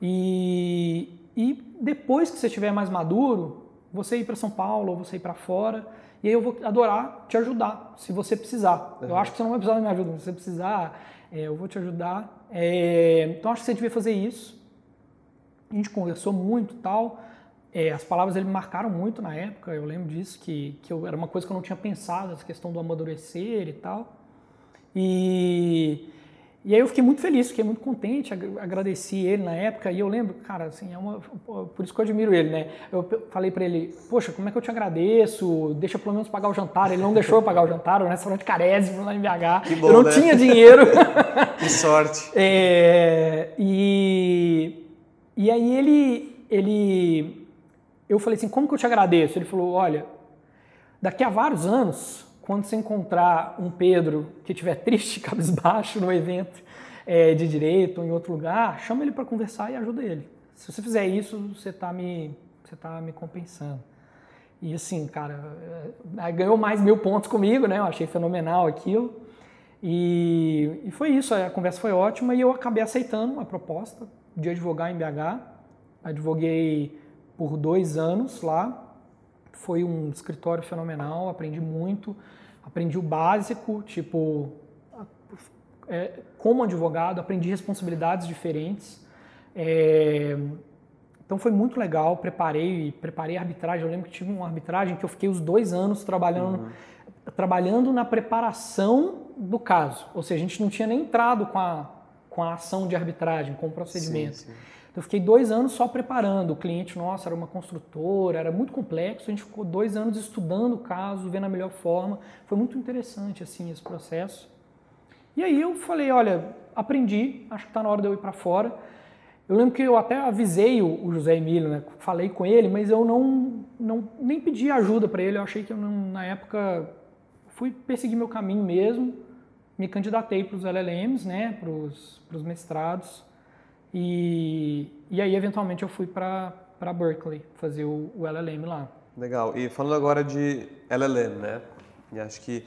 E, e depois que você estiver mais maduro, você ir para São Paulo ou você ir para fora e aí eu vou adorar te ajudar, se você precisar. Uhum. Eu acho que você não vai precisar da minha ajuda, se você precisar, é, eu vou te ajudar. É, então acho que você devia fazer isso. A gente conversou muito tal. É, as palavras dele me marcaram muito na época, eu lembro disso, que, que eu, era uma coisa que eu não tinha pensado, essa questão do amadurecer e tal. E e aí eu fiquei muito feliz, fiquei muito contente, agradeci ele na época e eu lembro, cara, assim, é uma, por isso que eu admiro ele, né? Eu falei para ele, poxa, como é que eu te agradeço? Deixa pelo menos pagar o jantar. Ele não deixou eu pagar o jantar, o restaurante carésimo lá em BH. Que bom, eu não né? tinha dinheiro. que sorte. É, e, e aí ele, ele, eu falei assim, como que eu te agradeço? Ele falou, olha, daqui a vários anos quando você encontrar um Pedro que estiver triste, cabisbaixo no evento é, de direito ou em outro lugar, chama ele para conversar e ajuda ele. Se você fizer isso, você está me, você tá me compensando. E assim, cara, é, ganhou mais mil pontos comigo, né? Eu achei fenomenal aquilo. E, e foi isso, a conversa foi ótima e eu acabei aceitando a proposta de advogar em BH. Advoguei por dois anos lá, foi um escritório fenomenal, aprendi muito, aprendi o básico, tipo, é, como advogado, aprendi responsabilidades diferentes. É, então foi muito legal, preparei, preparei arbitragem. Eu lembro que tive uma arbitragem que eu fiquei os dois anos trabalhando, uhum. trabalhando na preparação do caso. Ou seja, a gente não tinha nem entrado com a, com a ação de arbitragem, com o procedimento. Sim, sim. Então, eu fiquei dois anos só preparando. O cliente nosso era uma construtora, era muito complexo. A gente ficou dois anos estudando o caso, vendo a melhor forma. Foi muito interessante assim esse processo. E aí eu falei, olha, aprendi, acho que está na hora de eu ir para fora. Eu lembro que eu até avisei o, José Emílio, né? falei com ele, mas eu não, não nem pedi ajuda para ele. Eu achei que eu não, na época fui perseguir meu caminho mesmo. Me candidatei para os LLMs, né? para os mestrados. E, e aí, eventualmente, eu fui para Berkeley fazer o, o LLM lá. Legal. E falando agora de LLM, né? E acho que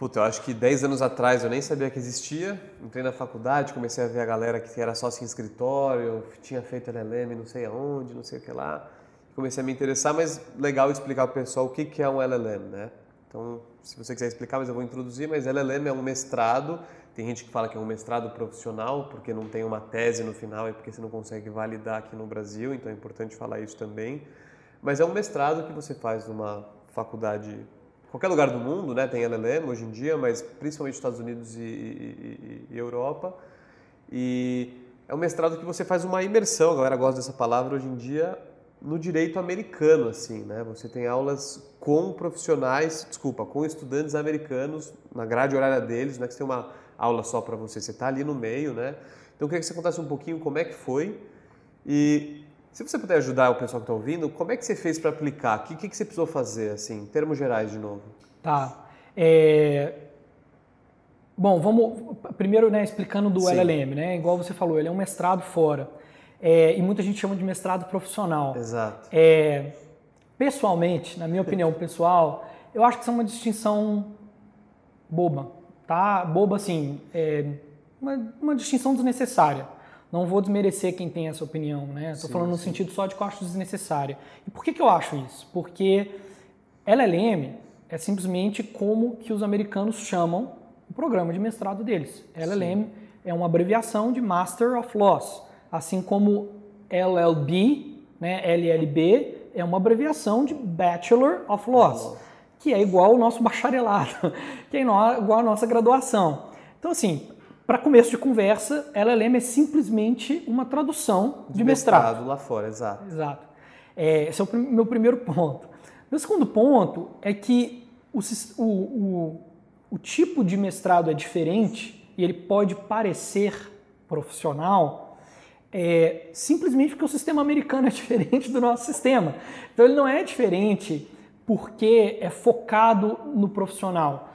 Puta, eu acho que 10 anos atrás eu nem sabia que existia. Entrei na faculdade, comecei a ver a galera que era sócio em escritório, tinha feito LLM não sei aonde, não sei o que lá. Comecei a me interessar, mas legal explicar para o pessoal o que, que é um LLM, né? Então, se você quiser explicar, mas eu vou introduzir, mas LLM é um mestrado tem gente que fala que é um mestrado profissional, porque não tem uma tese no final e porque você não consegue validar aqui no Brasil, então é importante falar isso também. Mas é um mestrado que você faz numa faculdade, qualquer lugar do mundo, né? Tem LLM hoje em dia, mas principalmente Estados Unidos e, e, e Europa. E é um mestrado que você faz uma imersão, a galera gosta dessa palavra hoje em dia, no direito americano, assim, né? Você tem aulas com profissionais, desculpa, com estudantes americanos na grade horária deles, né? Que você tem uma aula só para você, você está ali no meio, né? Então eu queria que você contasse um pouquinho como é que foi e se você puder ajudar o pessoal que está ouvindo, como é que você fez para aplicar? O que, que, você precisou fazer, assim, em termos gerais, de novo? Tá. É... Bom, vamos primeiro né, explicando do Sim. LLM, né? Igual você falou, ele é um mestrado fora. É, e muita gente chama de mestrado profissional. Exato. É, pessoalmente, na minha opinião pessoal, eu acho que isso é uma distinção boba, tá? Boba assim, é uma, uma distinção desnecessária. Não vou desmerecer quem tem essa opinião, né? Estou falando no sentido só de que eu acho desnecessária. E por que, que eu acho isso? Porque LLM é simplesmente como que os americanos chamam o programa de mestrado deles. LLM sim. é uma abreviação de Master of Laws, assim como LLB, né, LLB é uma abreviação de Bachelor of Laws, que é igual ao nosso bacharelado, que é igual à nossa graduação. Então, assim, para começo de conversa, LLM é simplesmente uma tradução de, de mestrado. mestrado. lá fora, exato. Exato. É, esse é o meu primeiro ponto. Meu segundo ponto é que o, o, o, o tipo de mestrado é diferente e ele pode parecer profissional é, simplesmente porque o sistema americano é diferente do nosso sistema. Então ele não é diferente porque é focado no profissional.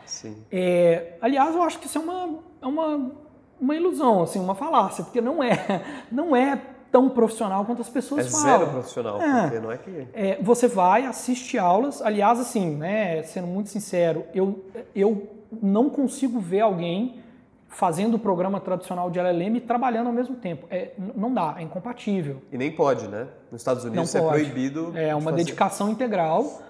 É, aliás, eu acho que isso é uma, é uma uma ilusão, assim, uma falácia, porque não é, não é tão profissional quanto as pessoas é falam. É zero profissional, é. porque não é que... É, você vai, assiste aulas, aliás, assim, né, sendo muito sincero, eu, eu não consigo ver alguém fazendo o programa tradicional de LLM e trabalhando ao mesmo tempo. É, não dá, é incompatível. E nem pode, né? Nos Estados Unidos é proibido. É uma de dedicação integral.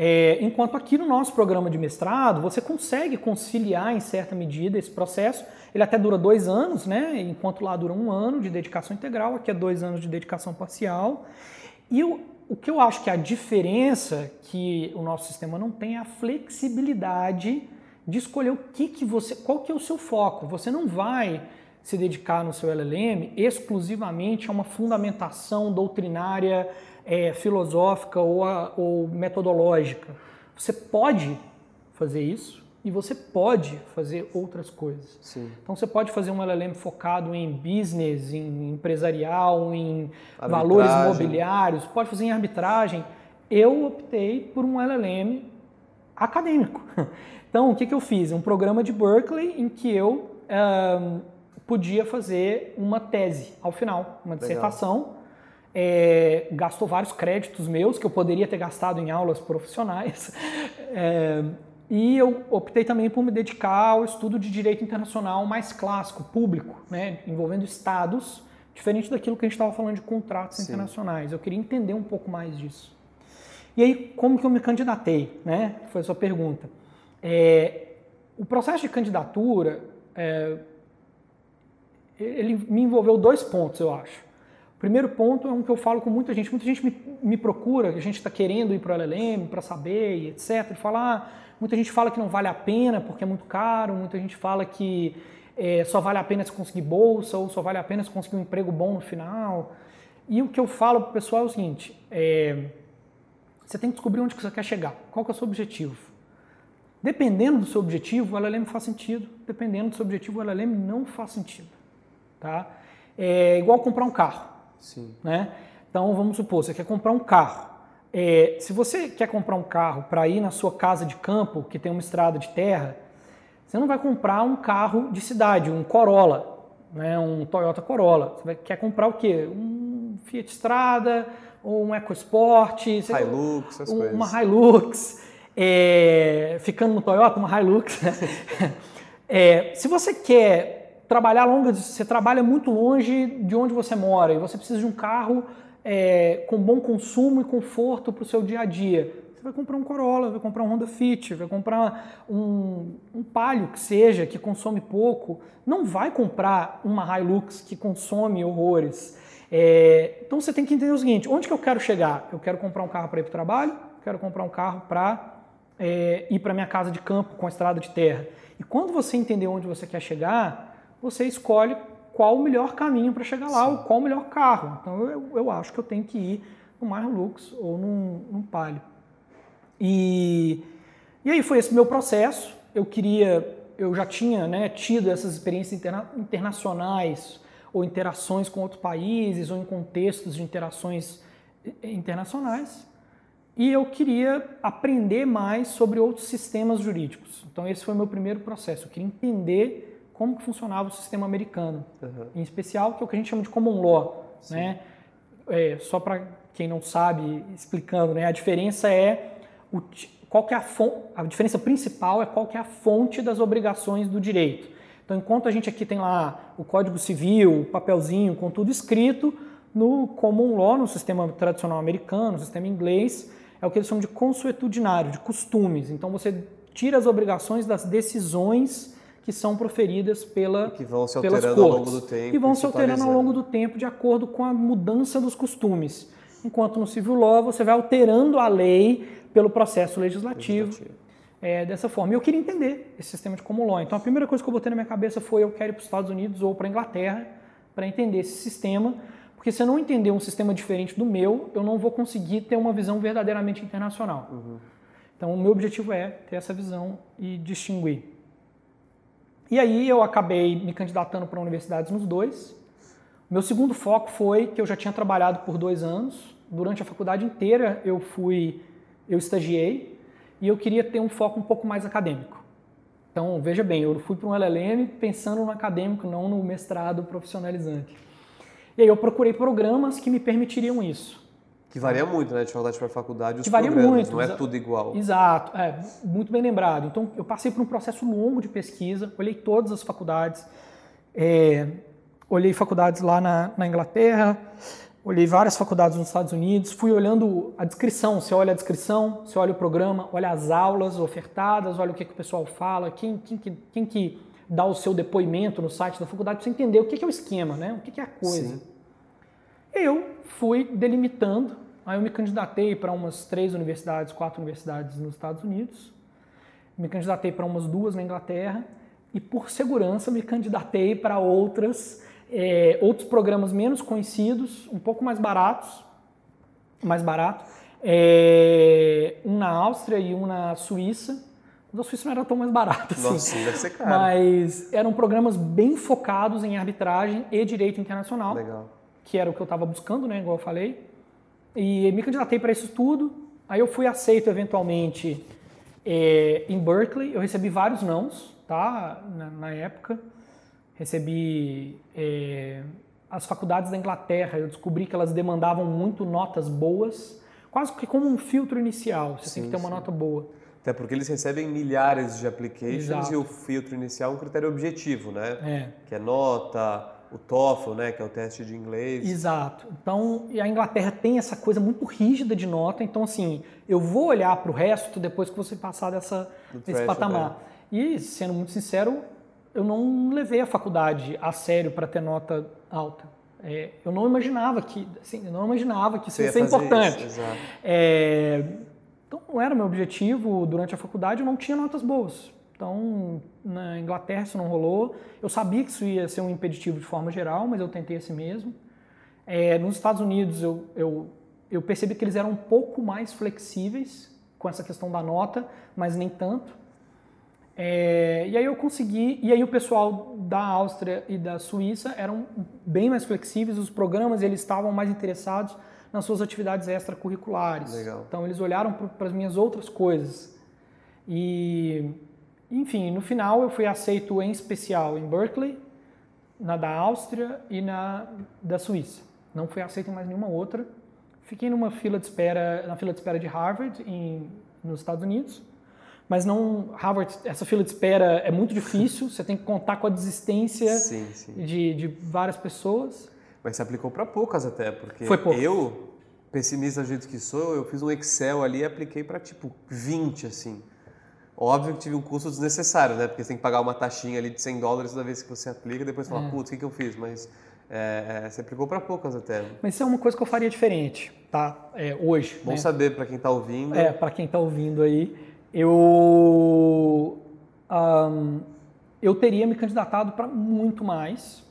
É, enquanto aqui no nosso programa de mestrado, você consegue conciliar em certa medida esse processo. Ele até dura dois anos, né? Enquanto lá dura um ano de dedicação integral, aqui é dois anos de dedicação parcial. E o, o que eu acho que a diferença que o nosso sistema não tem é a flexibilidade de escolher o que, que você. qual que é o seu foco. Você não vai se dedicar no seu LLM exclusivamente a uma fundamentação doutrinária é, filosófica ou, a, ou metodológica. Você pode fazer isso e você pode fazer outras coisas. Sim. Então você pode fazer um LLM focado em business, em empresarial, em arbitragem. valores imobiliários, pode fazer em arbitragem. Eu optei por um LLM acadêmico. Então o que, que eu fiz? Um programa de Berkeley em que eu um, podia fazer uma tese ao final, uma dissertação é, gastou vários créditos meus que eu poderia ter gastado em aulas profissionais. É, e eu optei também por me dedicar ao estudo de direito internacional mais clássico, público, né, envolvendo estados, diferente daquilo que a gente estava falando de contratos Sim. internacionais. Eu queria entender um pouco mais disso. E aí, como que eu me candidatei? Né? Foi a sua pergunta. É, o processo de candidatura, é, ele me envolveu dois pontos, eu acho. Primeiro ponto é um que eu falo com muita gente. Muita gente me, me procura, a gente está querendo ir para o LLM para saber e etc. E fala, ah, muita gente fala que não vale a pena porque é muito caro, muita gente fala que é, só vale a pena se conseguir bolsa ou só vale a pena se conseguir um emprego bom no final. E o que eu falo para o pessoal é o seguinte, é, você tem que descobrir onde que você quer chegar, qual que é o seu objetivo. Dependendo do seu objetivo, o LLM faz sentido. Dependendo do seu objetivo, o LLM não faz sentido. Tá? É igual comprar um carro. Sim. Né? Então, vamos supor, você quer comprar um carro. É, se você quer comprar um carro para ir na sua casa de campo, que tem uma estrada de terra, você não vai comprar um carro de cidade, um Corolla, né, um Toyota Corolla. Você vai, quer comprar o quê? Um Fiat Strada, ou um EcoSport, Hilux, essas um, coisas. uma Hilux, é, ficando no Toyota, uma Hilux. Né? é, se você quer trabalhar longa, você trabalha muito longe de onde você mora e você precisa de um carro é, com bom consumo e conforto para o seu dia a dia. Você vai comprar um Corolla, vai comprar um Honda Fit, vai comprar um, um Palio que seja, que consome pouco. Não vai comprar uma Hilux que consome horrores. É, então você tem que entender o seguinte: onde que eu quero chegar? Eu quero comprar um carro para ir para o trabalho, quero comprar um carro para é, ir para minha casa de campo com a estrada de terra. E quando você entender onde você quer chegar, você escolhe qual o melhor caminho para chegar lá, ou qual o melhor carro. Então eu, eu acho que eu tenho que ir no Hilux ou num, num Palio. E, e aí foi esse meu processo. Eu queria, eu já tinha né, tido essas experiências interna internacionais ou interações com outros países ou em contextos de interações internacionais. E eu queria aprender mais sobre outros sistemas jurídicos. Então esse foi o meu primeiro processo. Eu queria entender como que funcionava o sistema americano, uhum. em especial que é o que a gente chama de common law, Sim. né? É, só para quem não sabe, explicando, né? A diferença é o, qual que é a, fonte, a diferença principal é qual que é a fonte das obrigações do direito. Então, enquanto a gente aqui tem lá o Código Civil, o papelzinho com tudo escrito, no common law, no sistema tradicional americano, no sistema inglês, é o que eles chamam de consuetudinário, de costumes. Então, você tira as obrigações das decisões que são proferidas pela, que vão se alterando ao longo do tempo. E vão se alterando ao longo do tempo de acordo com a mudança dos costumes. Enquanto no civil law você vai alterando a lei pelo processo legislativo. legislativo. É, dessa forma. E eu queria entender esse sistema de common law. Então a primeira coisa que eu botei na minha cabeça foi eu quero ir para os Estados Unidos ou para a Inglaterra para entender esse sistema, porque se eu não entender um sistema diferente do meu, eu não vou conseguir ter uma visão verdadeiramente internacional. Uhum. Então o meu objetivo é ter essa visão e distinguir. E aí eu acabei me candidatando para universidades nos dois. Meu segundo foco foi que eu já tinha trabalhado por dois anos. Durante a faculdade inteira eu fui, eu estagiei e eu queria ter um foco um pouco mais acadêmico. Então veja bem, eu fui para um LLM pensando no acadêmico, não no mestrado profissionalizante. E aí eu procurei programas que me permitiriam isso. Que varia muito, né? De faculdade para faculdade, os que varia muito, não é tudo igual. Exato, é, muito bem lembrado. Então, eu passei por um processo longo de pesquisa, olhei todas as faculdades, é, olhei faculdades lá na, na, Inglaterra, olhei várias faculdades nos Estados Unidos, fui olhando a descrição, você olha a descrição, você olha o programa, olha as aulas ofertadas, olha o que, que o pessoal fala, quem, quem, quem, quem que dá o seu depoimento no site da faculdade, para você entender o que, que é o esquema, né? o que, que é a coisa. Sim. Eu fui delimitando, aí eu me candidatei para umas três universidades, quatro universidades nos Estados Unidos, me candidatei para umas duas na Inglaterra e por segurança me candidatei para outras, é, outros programas menos conhecidos, um pouco mais baratos, mais barato, é, um na Áustria e um na Suíça. O da Suíça não era tão mais barato assim. Nossa, deve ser caro. Mas eram programas bem focados em arbitragem e direito internacional. Legal que era o que eu estava buscando, né, igual eu falei. E me candidatei para isso tudo. Aí eu fui aceito eventualmente é, em Berkeley. Eu recebi vários nãos, tá, na, na época. Recebi é, as faculdades da Inglaterra. Eu descobri que elas demandavam muito notas boas, quase que como um filtro inicial. Você sim, tem que ter uma sim. nota boa. Até porque eles recebem milhares de applications Exato. e o filtro inicial é um critério objetivo, né? É. Que é nota, o TOEFL, né, que é o teste de inglês. Exato. Então, a Inglaterra tem essa coisa muito rígida de nota, então assim, eu vou olhar para o resto depois que você passar dessa, desse patamar. Né? E, sendo muito sincero, eu não levei a faculdade a sério para ter nota alta. É, eu não imaginava que, assim, eu não imaginava que isso ia ser importante. Isso, é, então, não era meu objetivo durante a faculdade, eu não tinha notas boas. Então, na Inglaterra isso não rolou. Eu sabia que isso ia ser um impeditivo de forma geral, mas eu tentei assim mesmo. É, nos Estados Unidos eu, eu, eu percebi que eles eram um pouco mais flexíveis com essa questão da nota, mas nem tanto. É, e aí eu consegui, e aí o pessoal da Áustria e da Suíça eram bem mais flexíveis, os programas eles estavam mais interessados nas suas atividades extracurriculares. Legal. Então eles olharam para as minhas outras coisas. E enfim, no final eu fui aceito em especial em Berkeley, na da Áustria e na da Suíça. Não fui aceito em mais nenhuma outra. Fiquei numa fila de espera, na fila de espera de Harvard em, nos Estados Unidos. Mas não, Harvard, essa fila de espera é muito difícil, você tem que contar com a desistência sim, sim. De, de várias pessoas. Mas se aplicou para poucas até, porque eu pessimista do jeito que sou, eu fiz um Excel ali e apliquei para tipo 20, assim. Óbvio que tive um custo desnecessário, né? Porque você tem que pagar uma taxinha ali de 100 dólares toda vez que você aplica e depois fala, é. putz, o que, que eu fiz? Mas é, é, você aplicou para poucas até. Mas isso é uma coisa que eu faria diferente, tá? É, hoje. Bom né? saber para quem está ouvindo. É, para quem está ouvindo aí. Eu, um, eu teria me candidatado para muito mais.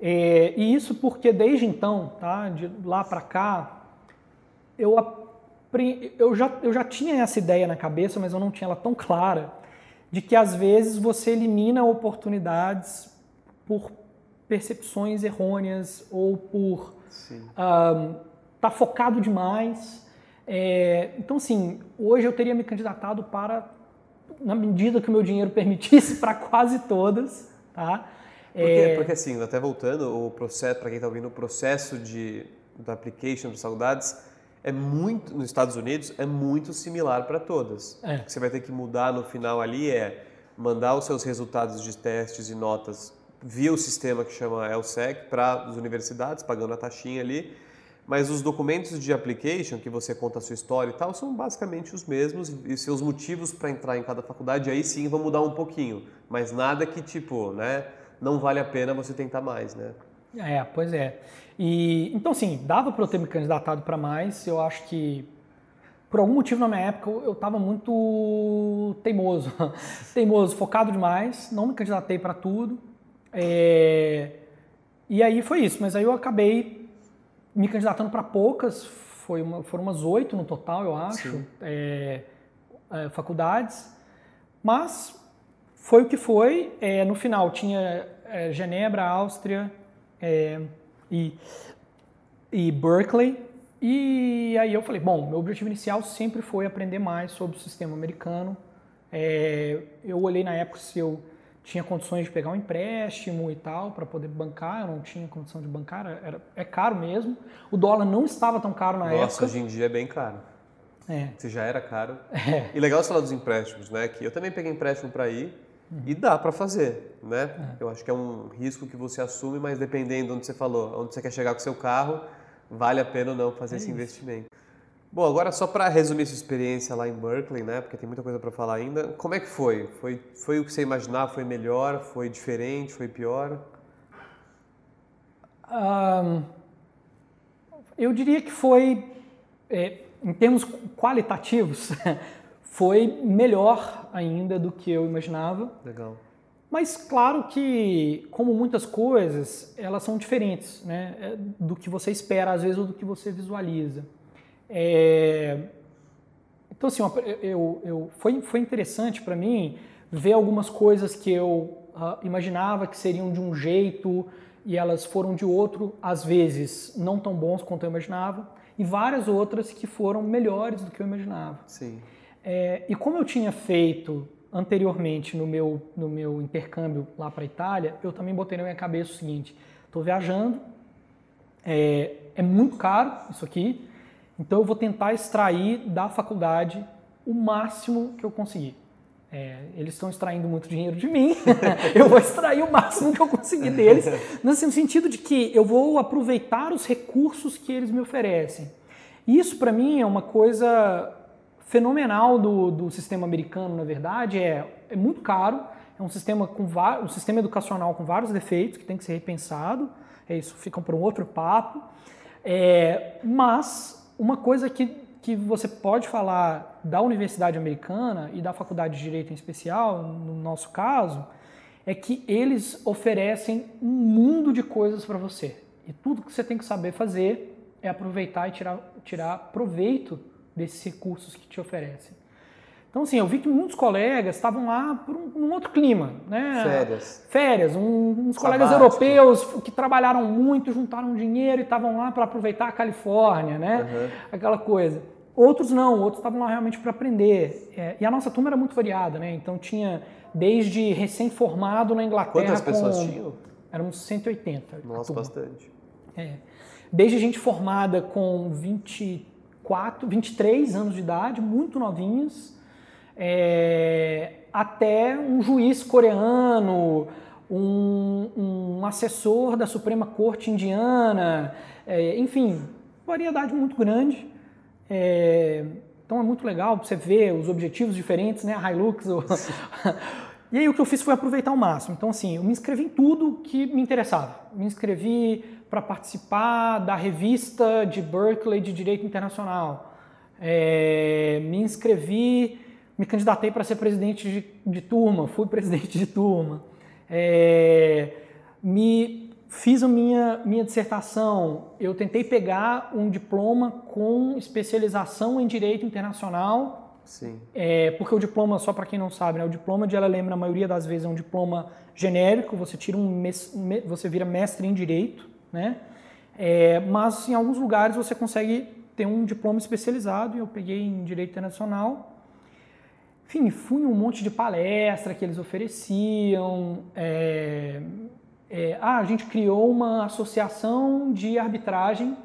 É, e isso porque desde então, tá? De lá para cá, eu, eu, já, eu já tinha essa ideia na cabeça, mas eu não tinha ela tão clara, de que às vezes você elimina oportunidades por percepções errôneas ou por estar tá focado demais. É, então, assim, hoje eu teria me candidatado para, na medida que o meu dinheiro permitisse, para quase todas, tá? Porque, é... porque assim, até voltando, o processo, para quem está ouvindo, o processo de, da application dos saudades é muito, nos Estados Unidos, é muito similar para todas. É. O que você vai ter que mudar no final ali é mandar os seus resultados de testes e notas via o sistema que chama LSEC para as universidades, pagando a taxinha ali. Mas os documentos de application, que você conta a sua história e tal, são basicamente os mesmos e seus motivos para entrar em cada faculdade aí sim vão mudar um pouquinho. Mas nada que, tipo, né, não vale a pena você tentar mais, né? É, pois é. E, então, sim, dava para eu ter me candidatado para mais. Eu acho que, por algum motivo na minha época, eu estava muito teimoso. teimoso, focado demais. Não me candidatei para tudo. É... E aí foi isso, mas aí eu acabei me candidatando para poucas, foi uma, foram umas oito no total, eu acho, é, é, faculdades, mas foi o que foi. É, no final tinha é, Genebra, Áustria é, e, e Berkeley, e aí eu falei, bom, meu objetivo inicial sempre foi aprender mais sobre o sistema americano. É, eu olhei na época se eu tinha condições de pegar um empréstimo e tal para poder bancar, eu não tinha condição de bancar, era, é caro mesmo. O dólar não estava tão caro na Nossa, época. Nossa, hoje em dia é bem caro. É. Se já era caro. É. E legal você falar dos empréstimos, né? Que eu também peguei empréstimo para ir uhum. e dá para fazer, né? É. Eu acho que é um risco que você assume, mas dependendo de onde você falou, onde você quer chegar com o seu carro, vale a pena ou não fazer é esse isso. investimento. Bom, agora só para resumir sua experiência lá em Berkeley, né? Porque tem muita coisa para falar ainda. Como é que foi? Foi foi o que você imaginava? Foi melhor? Foi diferente? Foi pior? Um, eu diria que foi, é, em termos qualitativos, foi melhor ainda do que eu imaginava. Legal. Mas claro que, como muitas coisas, elas são diferentes, né? É, do que você espera às vezes ou do que você visualiza. É... Então, assim, eu, eu, foi, foi interessante para mim ver algumas coisas que eu uh, imaginava que seriam de um jeito e elas foram de outro, às vezes não tão bons quanto eu imaginava, e várias outras que foram melhores do que eu imaginava. Sim. É, e como eu tinha feito anteriormente no meu, no meu intercâmbio lá para a Itália, eu também botei na minha cabeça o seguinte: estou viajando, é, é muito caro isso aqui, então eu vou tentar extrair da faculdade o máximo que eu conseguir. É, eles estão extraindo muito dinheiro de mim, eu vou extrair o máximo que eu conseguir deles, no sentido de que eu vou aproveitar os recursos que eles me oferecem. Isso para mim é uma coisa fenomenal do, do sistema americano, na verdade, é, é muito caro, é um sistema, com um sistema educacional com vários defeitos que tem que ser repensado, é isso fica para um outro papo, é, mas uma coisa que, que você pode falar da Universidade Americana e da Faculdade de Direito em especial, no nosso caso, é que eles oferecem um mundo de coisas para você. E tudo que você tem que saber fazer é aproveitar e tirar, tirar proveito desses recursos que te oferecem. Então, assim, eu vi que muitos colegas estavam lá por um, um outro clima, né? Férias. Férias. Um, uns Sabático. colegas europeus que trabalharam muito, juntaram dinheiro e estavam lá para aproveitar a Califórnia, né? Uhum. Aquela coisa. Outros não, outros estavam lá realmente para aprender. É, e a nossa turma era muito variada, né? Então tinha desde recém-formado na Inglaterra. Quantas pessoas com... tinham? Éramos 180. Nossa, bastante. É. Desde gente formada com 24, 23 anos de idade, muito novinhos, é, até um juiz coreano, um, um, assessor da Suprema Corte Indiana, é, enfim, variedade muito grande. É, então é muito legal você ver os objetivos diferentes, né? A Hilux. O... e aí o que eu fiz foi aproveitar ao máximo. Então, assim, eu me inscrevi em tudo que me interessava. Me inscrevi para participar da revista de Berkeley de Direito Internacional. É, me inscrevi, me candidatei para ser presidente de, de, turma, fui presidente de turma. É, me fiz a minha, minha dissertação, eu tentei pegar um diploma com especialização em Direito Internacional. Sim. É, porque o diploma, só para quem não sabe, né, o diploma de LLM, na maioria das vezes, é um diploma genérico, você, tira um, você vira mestre em Direito, né? É, mas em alguns lugares você consegue ter um diploma especializado e eu peguei em Direito Internacional. Enfim, fui em um monte de palestra que eles ofereciam. É, é, ah, a gente criou uma associação de arbitragem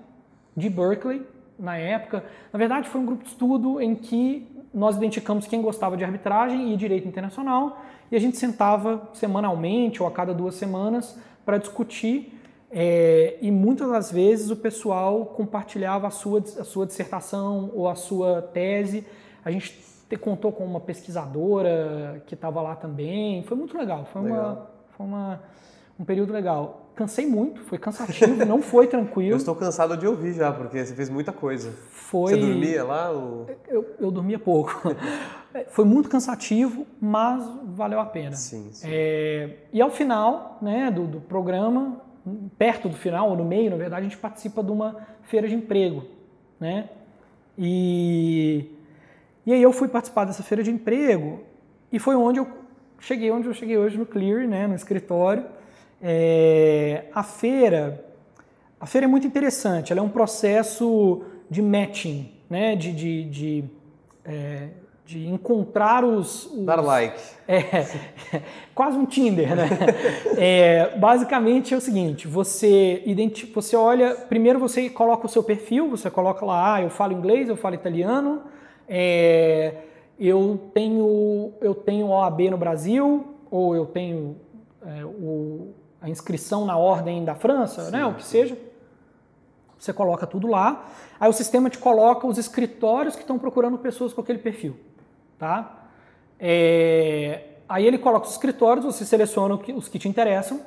de Berkeley na época. Na verdade, foi um grupo de estudo em que nós identificamos quem gostava de arbitragem e direito internacional e a gente sentava semanalmente ou a cada duas semanas para discutir é, e muitas das vezes o pessoal compartilhava a sua, a sua dissertação ou a sua tese. A gente te, contou com uma pesquisadora que estava lá também. Foi muito legal. Foi, legal. Uma, foi uma, um período legal. Cansei muito, foi cansativo, não foi tranquilo. Eu estou cansado de ouvir já, porque você fez muita coisa. Foi... Você dormia lá? Ou... Eu, eu dormia pouco. foi muito cansativo, mas valeu a pena. Sim, sim. É, e ao final né, do, do programa, perto do final, ou no meio, na verdade, a gente participa de uma feira de emprego, né? E, e aí eu fui participar dessa feira de emprego e foi onde eu cheguei onde eu cheguei hoje no Clear, né, no escritório. É, a feira, a feira é muito interessante. Ela é um processo de matching, né, de, de, de é, de encontrar os, os, Dar like. É, quase um Tinder, né? é, basicamente é o seguinte: você identifica, você olha, primeiro você coloca o seu perfil, você coloca lá, ah, eu falo inglês, eu falo italiano, é, eu tenho eu tenho OAB no Brasil, ou eu tenho é, o, a inscrição na ordem da França, sim, né? O que seja. Você coloca tudo lá. Aí o sistema te coloca os escritórios que estão procurando pessoas com aquele perfil. Tá? É, aí ele coloca os escritórios, você seleciona os que te interessam.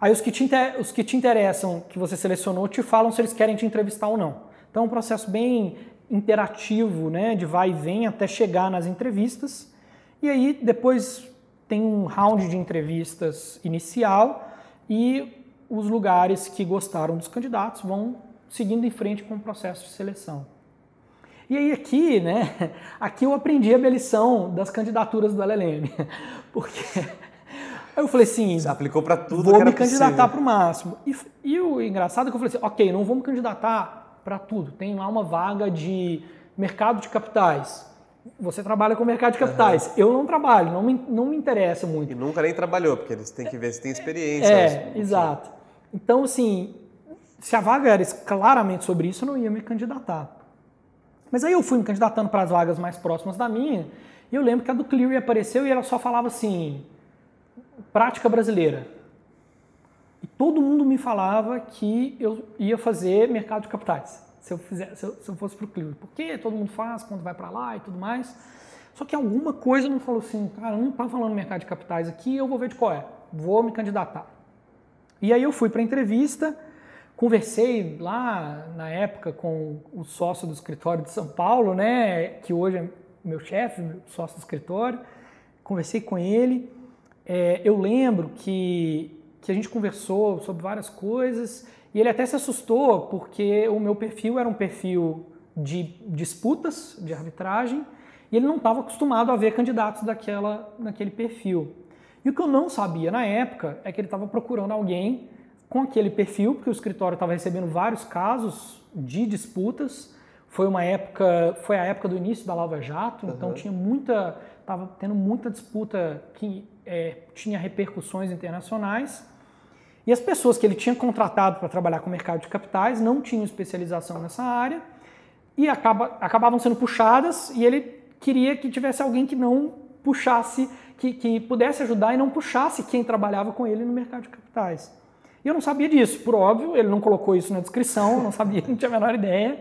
Aí os que, te, os que te interessam, que você selecionou, te falam se eles querem te entrevistar ou não. Então é um processo bem interativo, né, de vai e vem até chegar nas entrevistas. E aí depois tem um round de entrevistas inicial e os lugares que gostaram dos candidatos vão seguindo em frente com o processo de seleção. E aí aqui, né, aqui eu aprendi a minha lição das candidaturas do LLM, porque aí eu falei assim, Você aplicou para tudo, vou me candidatar para o máximo. E, e, o engraçado é que eu falei assim, ok, não vou me candidatar para tudo. Tem lá uma vaga de mercado de capitais. Você trabalha com mercado de capitais. Uhum. Eu não trabalho, não me, não me interessa muito. E nunca nem trabalhou, porque eles têm que ver se tem experiência. É, exato. Então, assim, se a vaga era claramente sobre isso, eu não ia me candidatar. Mas aí eu fui me candidatando para as vagas mais próximas da minha, e eu lembro que a do Cleary apareceu e ela só falava assim, prática brasileira. E todo mundo me falava que eu ia fazer mercado de capitais, se eu, fizer, se eu, se eu fosse para o Cleary. Porque todo mundo faz quando vai para lá e tudo mais. Só que alguma coisa me falou assim, cara, não está falando mercado de capitais aqui, eu vou ver de qual é. Vou me candidatar. E aí eu fui para a entrevista, Conversei lá na época com o sócio do escritório de São Paulo, né, que hoje é meu chefe, sócio do escritório. Conversei com ele. É, eu lembro que, que a gente conversou sobre várias coisas e ele até se assustou porque o meu perfil era um perfil de disputas, de arbitragem, e ele não estava acostumado a ver candidatos daquela, daquele perfil. E o que eu não sabia na época é que ele estava procurando alguém com aquele perfil, porque o escritório estava recebendo vários casos de disputas. Foi uma época, foi a época do início da Lava Jato, então tinha muita, estava tendo muita disputa que é, tinha repercussões internacionais. E as pessoas que ele tinha contratado para trabalhar com o mercado de capitais não tinham especialização nessa área e acaba, acabavam sendo puxadas e ele queria que tivesse alguém que não puxasse, que, que pudesse ajudar e não puxasse quem trabalhava com ele no mercado de capitais. E eu não sabia disso, por óbvio, ele não colocou isso na descrição, não sabia, não tinha a menor ideia.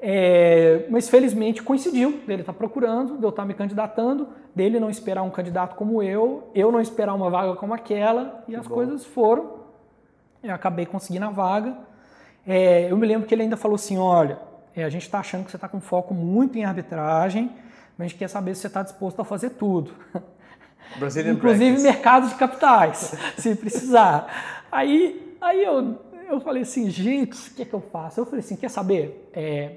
É, mas felizmente coincidiu dele estar tá procurando, de eu estar tá me candidatando, dele não esperar um candidato como eu, eu não esperar uma vaga como aquela, e que as bom. coisas foram. Eu acabei conseguindo a vaga. É, eu me lembro que ele ainda falou assim: olha, é, a gente está achando que você está com foco muito em arbitragem, mas a gente quer saber se você está disposto a fazer tudo. Inclusive practice. mercado de capitais, se precisar. Aí, aí eu, eu falei assim, gente, o que é que eu faço? Eu falei assim, quer saber? É,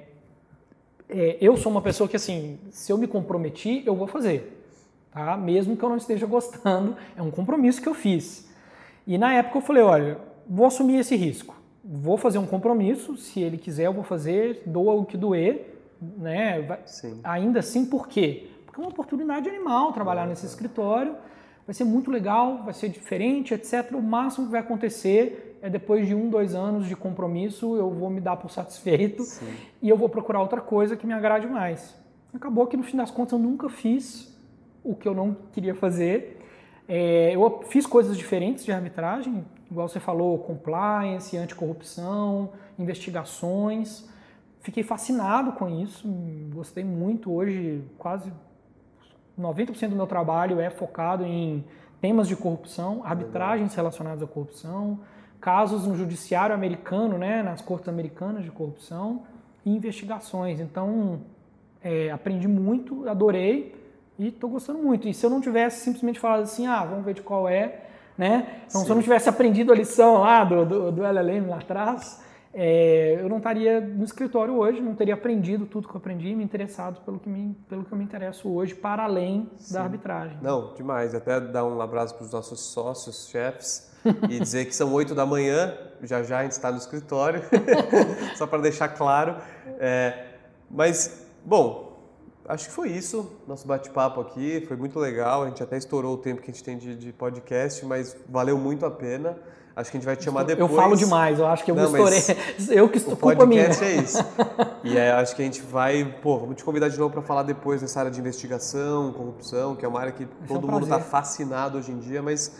é, eu sou uma pessoa que, assim, se eu me comprometi, eu vou fazer. Tá? Mesmo que eu não esteja gostando, é um compromisso que eu fiz. E na época eu falei, olha, vou assumir esse risco. Vou fazer um compromisso, se ele quiser eu vou fazer, doa o que doer, né? Vai, ainda assim, por quê? Porque é uma oportunidade animal trabalhar nesse escritório, vai ser muito legal, vai ser diferente, etc. O máximo que vai acontecer é depois de um, dois anos de compromisso, eu vou me dar por satisfeito Sim. e eu vou procurar outra coisa que me agrade mais. Acabou que no fim das contas eu nunca fiz o que eu não queria fazer. É, eu fiz coisas diferentes de arbitragem, igual você falou, compliance, anticorrupção, investigações. Fiquei fascinado com isso, gostei muito. Hoje, quase 90% do meu trabalho é focado em temas de corrupção, arbitragens relacionadas à corrupção, casos no judiciário americano, né, nas cortes americanas de corrupção e investigações. Então, é, aprendi muito, adorei e estou gostando muito. E se eu não tivesse simplesmente falado assim, ah, vamos ver de qual é, né? Então, se eu não tivesse aprendido a lição lá do, do, do LLM lá atrás, é, eu não estaria no escritório hoje, não teria aprendido tudo que eu aprendi, me interessado pelo que, me, pelo que eu me interesso hoje, para além Sim. da arbitragem. Não, demais. Até dar um abraço para os nossos sócios, chefes, e dizer que são 8 da manhã, já já a gente está no escritório, só para deixar claro. É, mas, bom, acho que foi isso, nosso bate-papo aqui, foi muito legal, a gente até estourou o tempo que a gente tem de, de podcast, mas valeu muito a pena. Acho que a gente vai te chamar depois. Eu falo demais, eu acho que eu Não, estourei. Eu que estou culpa minha. O podcast é isso. E é, acho que a gente vai, pô, vamos te convidar de novo para falar depois dessa área de investigação, corrupção, que é uma área que Esse todo é um mundo está fascinado hoje em dia, mas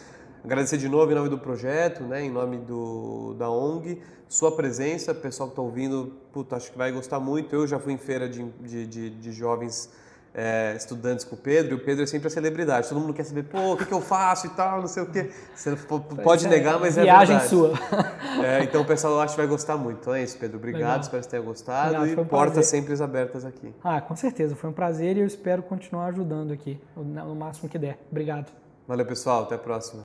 agradecer de novo em nome do projeto, né, em nome do, da ONG, sua presença, pessoal que está ouvindo, puta, acho que vai gostar muito. Eu já fui em feira de, de, de, de jovens é, estudantes com o Pedro, e o Pedro é sempre a celebridade. Todo mundo quer saber, pô, o que, que eu faço e tal, não sei o quê. Você pode é, negar, mas é Viagem verdade. sua. É, então o pessoal acho que vai gostar muito. Então é isso, Pedro. Obrigado, Legal. espero que você tenha gostado. Obrigado, um e portas sempre abertas aqui. Ah, com certeza. Foi um prazer e eu espero continuar ajudando aqui, no máximo que der. Obrigado. Valeu, pessoal. Até a próxima.